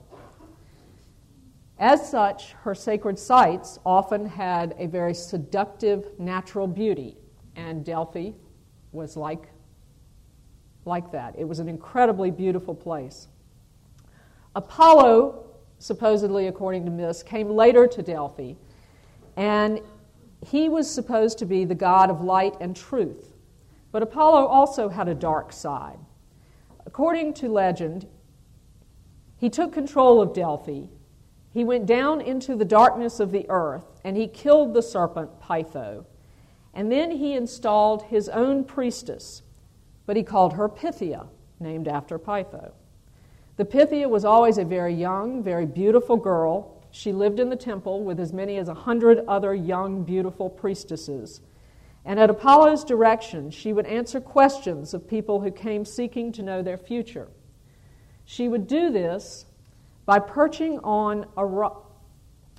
As such, her sacred sites often had a very seductive natural beauty, and Delphi was like, like that. It was an incredibly beautiful place. Apollo, supposedly according to myths, came later to Delphi, and he was supposed to be the god of light and truth. But Apollo also had a dark side. According to legend, he took control of Delphi. He went down into the darkness of the earth and he killed the serpent Pytho. And then he installed his own priestess, but he called her Pythia, named after Pytho. The Pythia was always a very young, very beautiful girl. She lived in the temple with as many as a hundred other young, beautiful priestesses. And at Apollo's direction, she would answer questions of people who came seeking to know their future. She would do this by perching on a,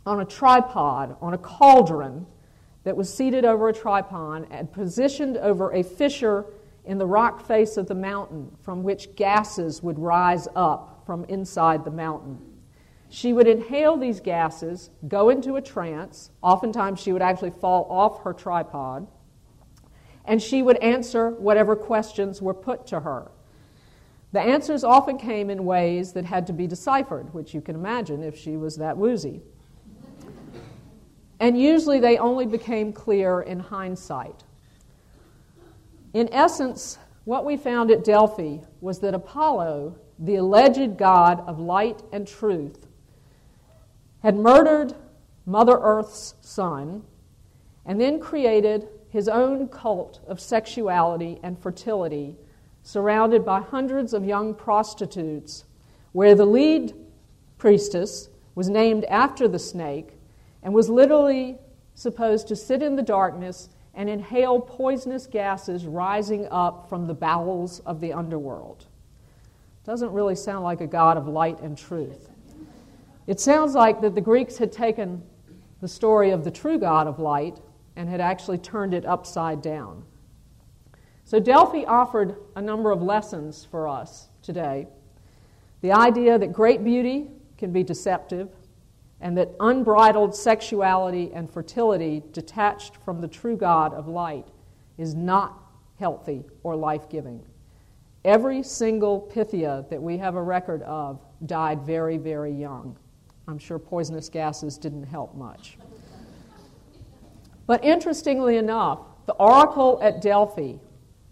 on a tripod, on a cauldron that was seated over a tripod and positioned over a fissure in the rock face of the mountain from which gases would rise up from inside the mountain. She would inhale these gases, go into a trance. Oftentimes, she would actually fall off her tripod and she would answer whatever questions were put to her. The answers often came in ways that had to be deciphered, which you can imagine if she was that woozy. And usually they only became clear in hindsight. In essence, what we found at Delphi was that Apollo, the alleged god of light and truth, had murdered Mother Earth's son and then created his own cult of sexuality and fertility, surrounded by hundreds of young prostitutes, where the lead priestess was named after the snake and was literally supposed to sit in the darkness and inhale poisonous gases rising up from the bowels of the underworld. Doesn't really sound like a God of light and truth. It sounds like that the Greeks had taken the story of the true God of light and had actually turned it upside down. So Delphi offered a number of lessons for us today. The idea that great beauty can be deceptive, and that unbridled sexuality and fertility detached from the true God of light is not healthy or life giving. Every single Pythia that we have a record of died very, very young. I'm sure poisonous gases didn't help much. But interestingly enough, the oracle at Delphi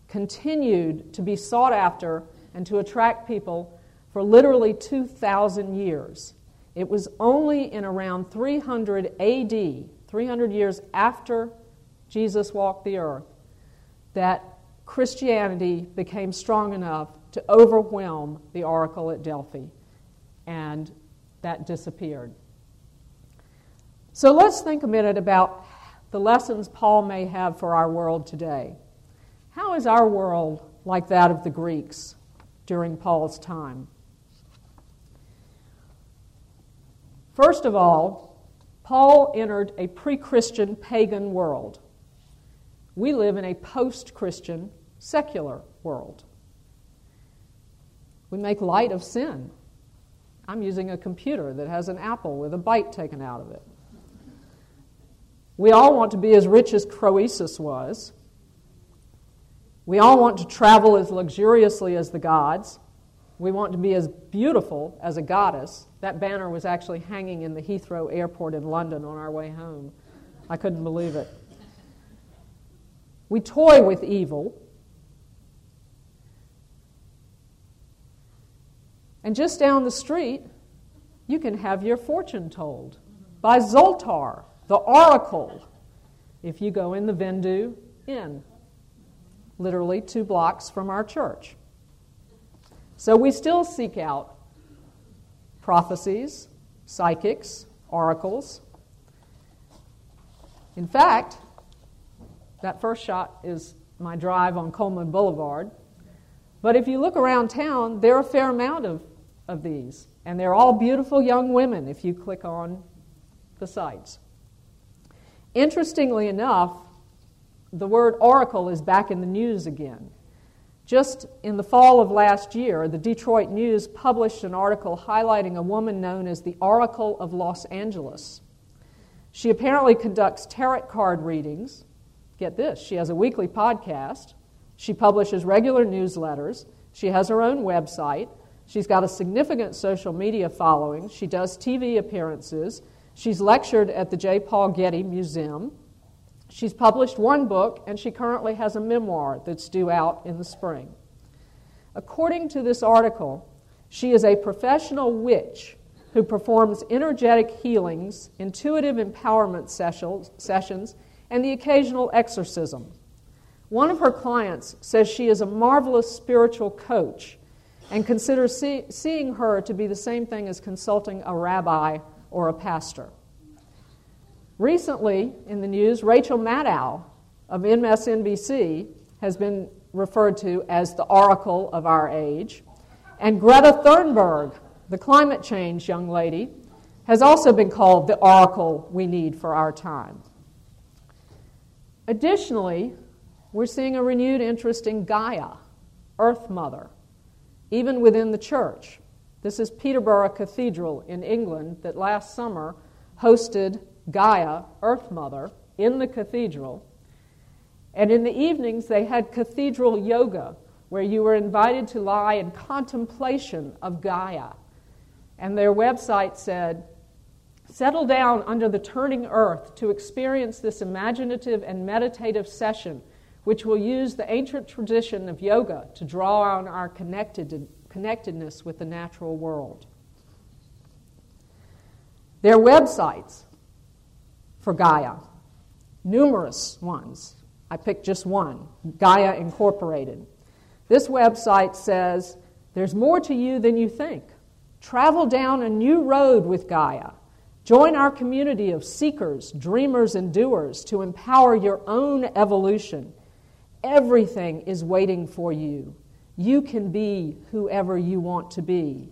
continued to be sought after and to attract people for literally 2,000 years. It was only in around 300 AD, 300 years after Jesus walked the earth, that Christianity became strong enough to overwhelm the oracle at Delphi, and that disappeared. So let's think a minute about the lessons Paul may have for our world today. How is our world like that of the Greeks during Paul's time? First of all, Paul entered a pre Christian pagan world. We live in a post Christian secular world. We make light of sin. I'm using a computer that has an apple with a bite taken out of it. We all want to be as rich as Croesus was. We all want to travel as luxuriously as the gods. We want to be as beautiful as a goddess. That banner was actually hanging in the Heathrow airport in London on our way home. I couldn't believe it. We toy with evil. And just down the street, you can have your fortune told by Zoltar, the oracle, if you go in the Vendue Inn, literally two blocks from our church. So we still seek out prophecies, psychics, oracles. In fact, that first shot is my drive on Coleman Boulevard. But if you look around town, there are a fair amount of, of these. And they're all beautiful young women if you click on the sites. Interestingly enough, the word oracle is back in the news again. Just in the fall of last year, the Detroit News published an article highlighting a woman known as the Oracle of Los Angeles. She apparently conducts tarot card readings. Get this, she has a weekly podcast. She publishes regular newsletters. She has her own website. She's got a significant social media following. She does TV appearances. She's lectured at the J. Paul Getty Museum. She's published one book, and she currently has a memoir that's due out in the spring. According to this article, she is a professional witch who performs energetic healings, intuitive empowerment sessions, and the occasional exorcism. One of her clients says she is a marvelous spiritual coach and considers see, seeing her to be the same thing as consulting a rabbi or a pastor. Recently, in the news, Rachel Maddow of MSNBC has been referred to as the oracle of our age. And Greta Thunberg, the climate change young lady, has also been called the oracle we need for our time. Additionally, we're seeing a renewed interest in Gaia, Earth Mother, even within the church. This is Peterborough Cathedral in England that last summer hosted Gaia, Earth Mother, in the cathedral. And in the evenings, they had cathedral yoga, where you were invited to lie in contemplation of Gaia. And their website said, Settle down under the turning earth to experience this imaginative and meditative session, which will use the ancient tradition of yoga to draw on our connected, connectedness with the natural world. Their websites for Gaia. Numerous ones. I picked just one Gaia Incorporated. This website says there's more to you than you think. Travel down a new road with Gaia. Join our community of seekers, dreamers, and doers to empower your own evolution. Everything is waiting for you. You can be whoever you want to be.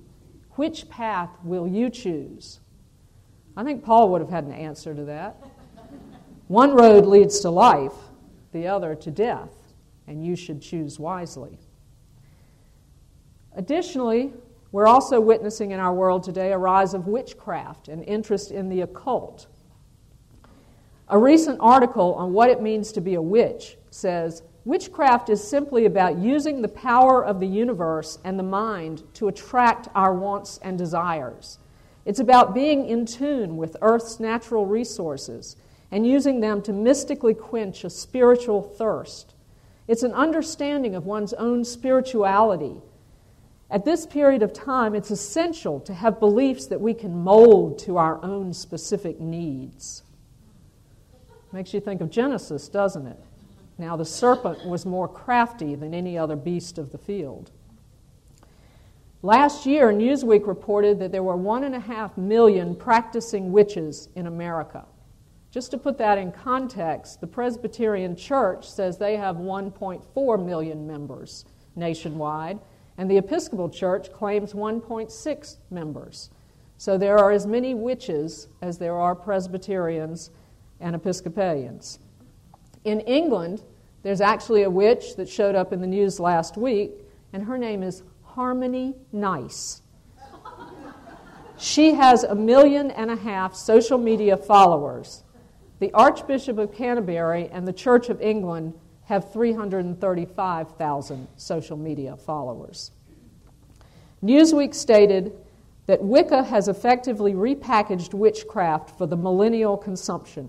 Which path will you choose? I think Paul would have had an answer to that. One road leads to life, the other to death, and you should choose wisely. Additionally, we're also witnessing in our world today a rise of witchcraft and interest in the occult. A recent article on what it means to be a witch says witchcraft is simply about using the power of the universe and the mind to attract our wants and desires. It's about being in tune with Earth's natural resources and using them to mystically quench a spiritual thirst. It's an understanding of one's own spirituality. At this period of time, it's essential to have beliefs that we can mold to our own specific needs. Makes you think of Genesis, doesn't it? Now, the serpent was more crafty than any other beast of the field. Last year, Newsweek reported that there were one and a half million practicing witches in America. Just to put that in context, the Presbyterian Church says they have 1.4 million members nationwide, and the Episcopal Church claims 1.6 members. So there are as many witches as there are Presbyterians and Episcopalians. In England, there's actually a witch that showed up in the news last week, and her name is Harmony Nice. She has a million and a half social media followers. The Archbishop of Canterbury and the Church of England have 335,000 social media followers. Newsweek stated that Wicca has effectively repackaged witchcraft for the millennial consumption.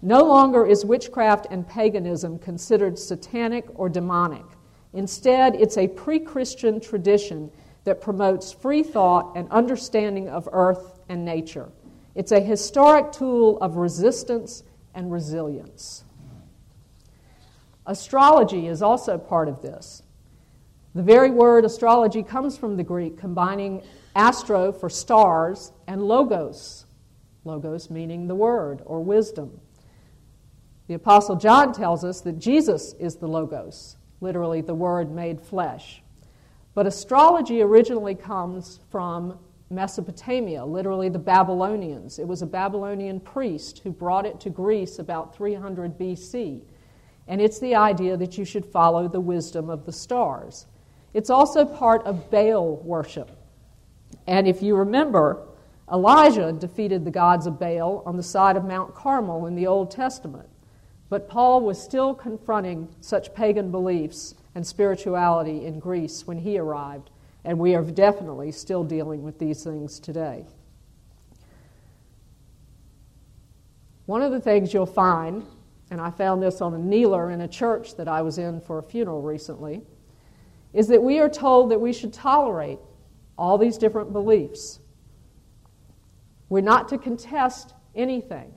No longer is witchcraft and paganism considered satanic or demonic. Instead, it's a pre Christian tradition that promotes free thought and understanding of earth and nature. It's a historic tool of resistance and resilience. Astrology is also part of this. The very word astrology comes from the Greek, combining astro for stars and logos, logos meaning the word or wisdom. The Apostle John tells us that Jesus is the Logos, literally the Word made flesh. But astrology originally comes from Mesopotamia, literally the Babylonians. It was a Babylonian priest who brought it to Greece about 300 BC. And it's the idea that you should follow the wisdom of the stars. It's also part of Baal worship. And if you remember, Elijah defeated the gods of Baal on the side of Mount Carmel in the Old Testament. But Paul was still confronting such pagan beliefs and spirituality in Greece when he arrived, and we are definitely still dealing with these things today. One of the things you'll find, and I found this on a kneeler in a church that I was in for a funeral recently, is that we are told that we should tolerate all these different beliefs. We're not to contest anything.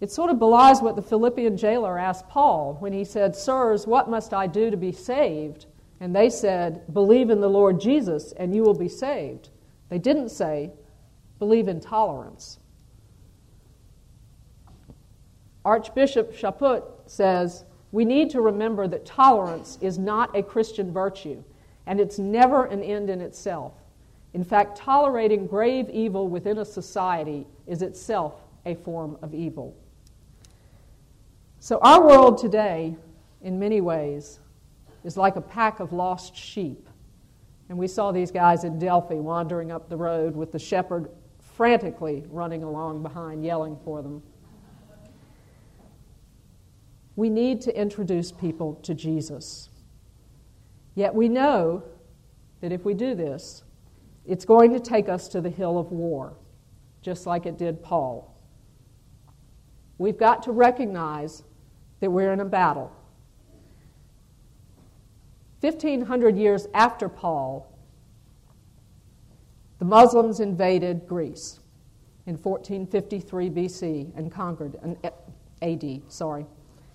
It sort of belies what the Philippian jailer asked Paul when he said, Sirs, what must I do to be saved? And they said, Believe in the Lord Jesus and you will be saved. They didn't say, Believe in tolerance. Archbishop Chaput says, We need to remember that tolerance is not a Christian virtue, and it's never an end in itself. In fact, tolerating grave evil within a society is itself a form of evil. So, our world today, in many ways, is like a pack of lost sheep. And we saw these guys in Delphi wandering up the road with the shepherd frantically running along behind, yelling for them. We need to introduce people to Jesus. Yet we know that if we do this, it's going to take us to the hill of war, just like it did Paul. We've got to recognize that we're in a battle. 1500 years after Paul, the Muslims invaded Greece in 1453 BC and conquered, AD, eh, sorry,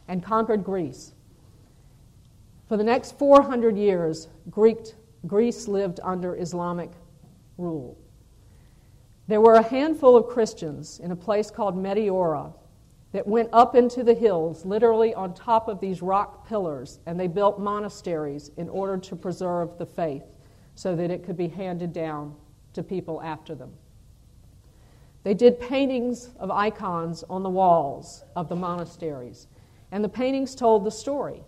and conquered Greece. For the next 400 years, Greek, Greece lived under Islamic rule. There were a handful of Christians in a place called Meteora that went up into the hills, literally on top of these rock pillars, and they built monasteries in order to preserve the faith so that it could be handed down to people after them. They did paintings of icons on the walls of the monasteries, and the paintings told the story.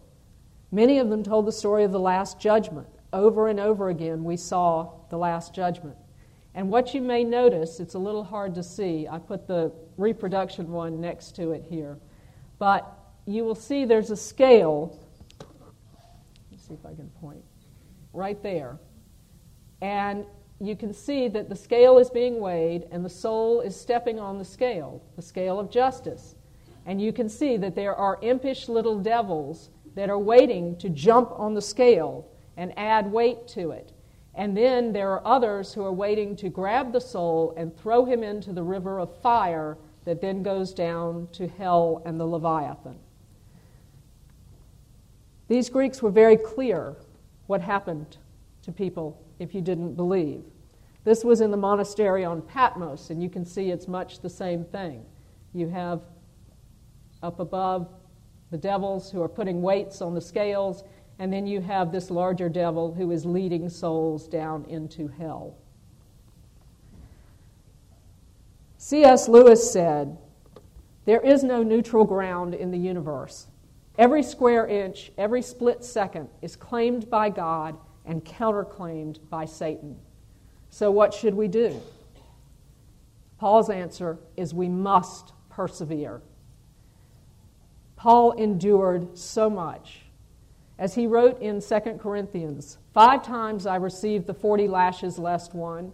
Many of them told the story of the Last Judgment. Over and over again, we saw the Last Judgment. And what you may notice, it's a little hard to see. I put the reproduction one next to it here. But you will see there's a scale. Let's see if I can point. Right there. And you can see that the scale is being weighed and the soul is stepping on the scale, the scale of justice. And you can see that there are impish little devils that are waiting to jump on the scale and add weight to it. And then there are others who are waiting to grab the soul and throw him into the river of fire that then goes down to hell and the Leviathan. These Greeks were very clear what happened to people if you didn't believe. This was in the monastery on Patmos, and you can see it's much the same thing. You have up above the devils who are putting weights on the scales, and then you have this larger devil who is leading souls down into hell. C.S. Lewis said, There is no neutral ground in the universe. Every square inch, every split second is claimed by God and counterclaimed by Satan. So, what should we do? Paul's answer is we must persevere. Paul endured so much as he wrote in 2 Corinthians, Five times I received the 40 lashes less one.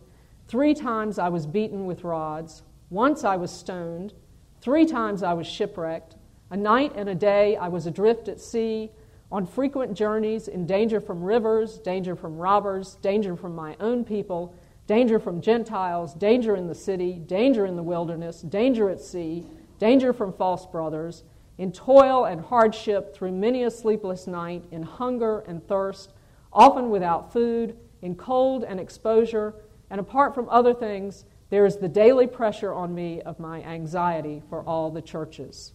Three times I was beaten with rods. Once I was stoned. Three times I was shipwrecked. A night and a day I was adrift at sea, on frequent journeys, in danger from rivers, danger from robbers, danger from my own people, danger from Gentiles, danger in the city, danger in the wilderness, danger at sea, danger from false brothers in toil and hardship through many a sleepless night, in hunger and thirst, often without food, in cold and exposure, and apart from other things, there is the daily pressure on me of my anxiety for all the churches.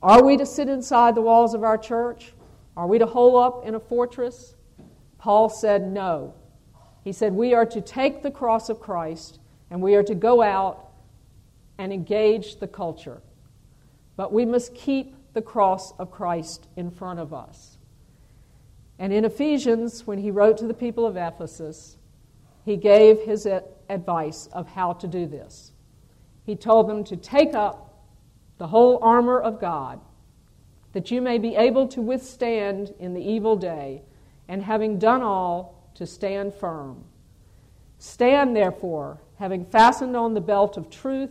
Are we to sit inside the walls of our church? Are we to hole up in a fortress? Paul said no. He said we are to take the cross of Christ and we are to go out and engage the culture. But we must keep the cross of Christ in front of us. And in Ephesians, when he wrote to the people of Ephesus, he gave his advice of how to do this. He told them to take up the whole armor of God, that you may be able to withstand in the evil day, and having done all, to stand firm. Stand, therefore, having fastened on the belt of truth,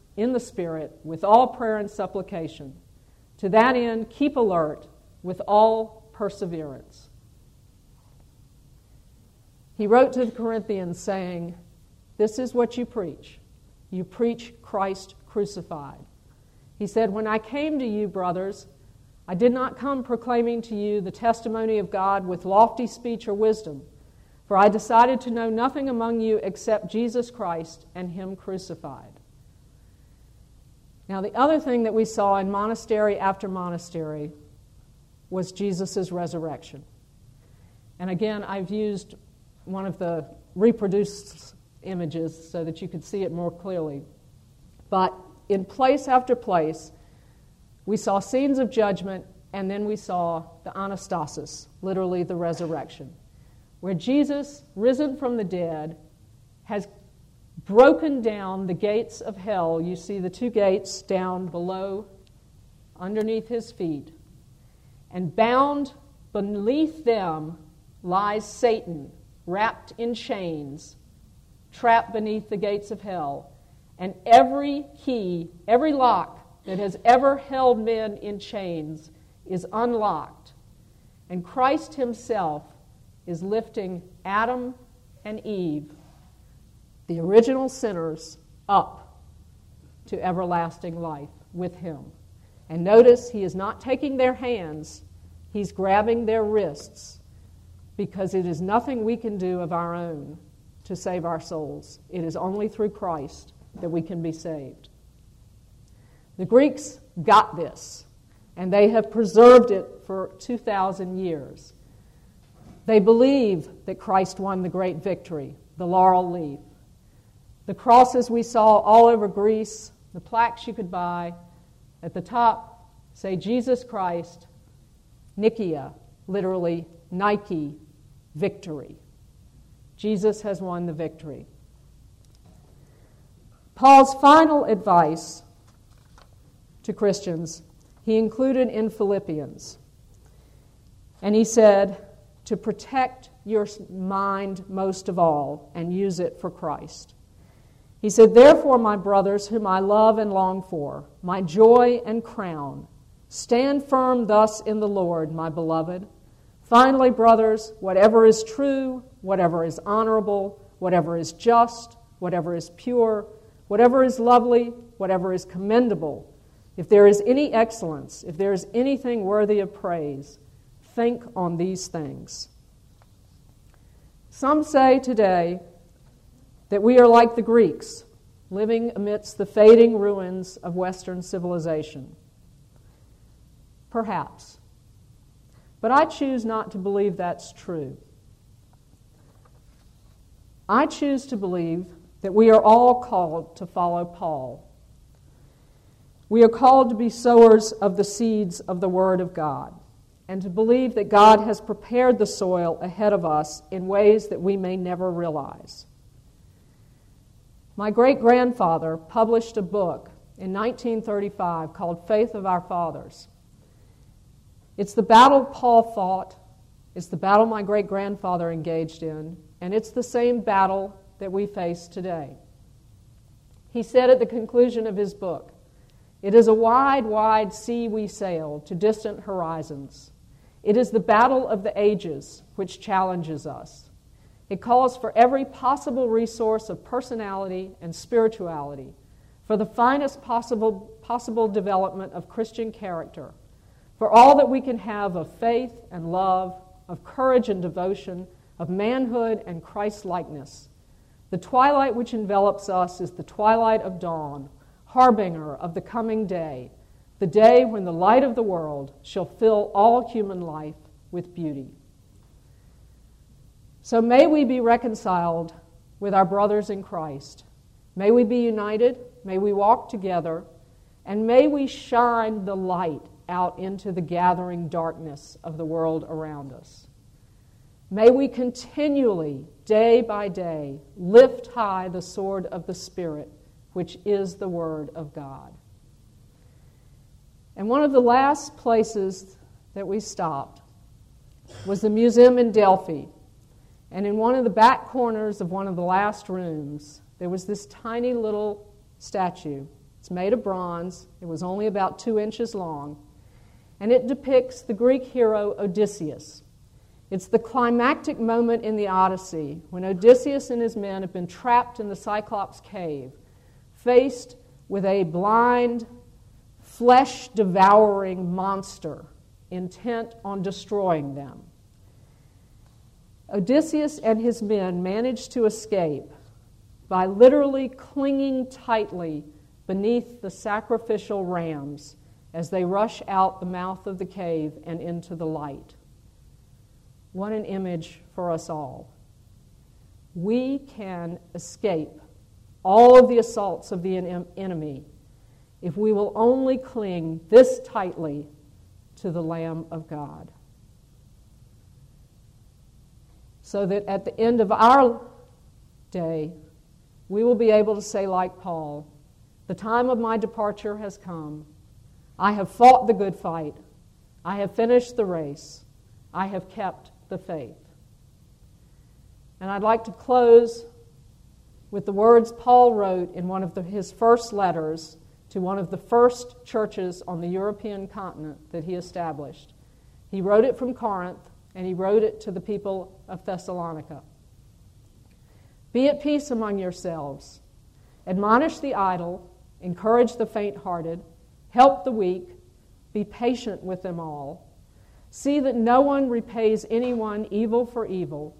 in the Spirit with all prayer and supplication. To that end, keep alert with all perseverance. He wrote to the Corinthians saying, This is what you preach. You preach Christ crucified. He said, When I came to you, brothers, I did not come proclaiming to you the testimony of God with lofty speech or wisdom, for I decided to know nothing among you except Jesus Christ and Him crucified. Now, the other thing that we saw in monastery after monastery was Jesus' resurrection. And again, I've used one of the reproduced images so that you could see it more clearly. But in place after place, we saw scenes of judgment, and then we saw the anastasis, literally the resurrection, where Jesus, risen from the dead, has broken down the gates of hell. You see the two gates down below, underneath his feet and bound beneath them lies Satan, wrapped in chains, trapped beneath the gates of hell. And every key, every lock that has ever held men in chains is unlocked. And Christ Himself is lifting Adam and Eve, the original sinners, up to everlasting life with Him. And notice he is not taking their hands, he's grabbing their wrists because it is nothing we can do of our own to save our souls. It is only through Christ that we can be saved. The Greeks got this, and they have preserved it for 2,000 years. They believe that Christ won the great victory, the laurel leaf. The crosses we saw all over Greece, the plaques you could buy, at the top, say Jesus Christ, Nikia, literally Nike, victory. Jesus has won the victory. Paul's final advice to Christians he included in Philippians. And he said, to protect your mind most of all and use it for Christ. He said, Therefore, my brothers, whom I love and long for, my joy and crown, stand firm thus in the Lord, my beloved. Finally, brothers, whatever is true, whatever is honorable, whatever is just, whatever is pure, whatever is lovely, whatever is commendable, if there is any excellence, if there is anything worthy of praise, think on these things. Some say today that we are like the Greeks, living amidst the fading ruins of Western civilization. Perhaps. But I choose not to believe that's true. I choose to believe that we are all called to follow Paul. We are called to be sowers of the seeds of the Word of God and to believe that God has prepared the soil ahead of us in ways that we may never realize. My great grandfather published a book in 1935 called Faith of Our Fathers. It's the battle Paul fought, it's the battle my great grandfather engaged in, and it's the same battle that we face today. He said at the conclusion of his book, It is a wide, wide sea we sail to distant horizons. It is the battle of the ages which challenges us. It calls for every possible resource of personality and spirituality, for the finest possible, possible development of Christian character, for all that we can have of faith and love, of courage and devotion, of manhood and Christ likeness. The twilight which envelops us is the twilight of dawn, harbinger of the coming day the day when the light of the world shall fill all human life with beauty. So may we be reconciled with our brothers in Christ. May we be united. May we walk together. And may we shine the light out into the gathering darkness of the world around us. May we continually, day by day, lift high the sword of the Spirit, which is the Word of God. And one of the last places that we stopped was the museum in Delphi. And in one of the back corners of one of the last rooms, there was this tiny little statue. It's made of bronze, it was only about two inches long, and it depicts the Greek hero Odysseus. It's the climactic moment in the Odyssey when Odysseus and his men have been trapped in the Cyclops cave, faced with a blind, flesh devouring monster intent on destroying them. Odysseus and his men managed to escape by literally clinging tightly beneath the sacrificial rams as they rush out the mouth of the cave and into the light. What an image for us all. We can escape all of the assaults of the enemy if we will only cling this tightly to the Lamb of God. So that at the end of our day, we will be able to say, like Paul, The time of my departure has come. I have fought the good fight. I have finished the race. I have kept the faith. And I'd like to close with the words Paul wrote in one of the, his first letters to one of the first churches on the European continent that he established. He wrote it from Corinth, and he wrote it to the people of Thessalonica. Be at peace among yourselves. Admonish the idle, encourage the faint hearted, help the weak, be patient with them all. See that no one repays anyone evil for evil,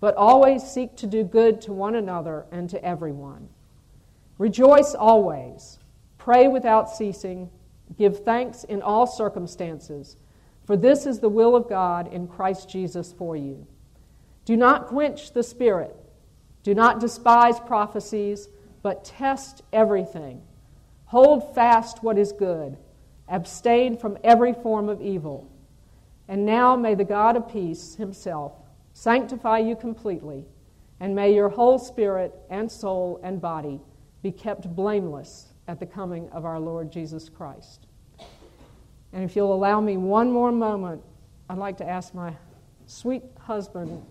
but always seek to do good to one another and to everyone. Rejoice always. Pray without ceasing. Give thanks in all circumstances, for this is the will of God in Christ Jesus for you. Do not quench the Spirit. Do not despise prophecies, but test everything. Hold fast what is good. Abstain from every form of evil. And now may the God of peace himself sanctify you completely, and may your whole spirit and soul and body be kept blameless at the coming of our Lord Jesus Christ. And if you'll allow me one more moment, I'd like to ask my sweet husband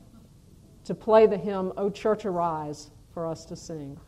to play the hymn, O Church Arise, for us to sing.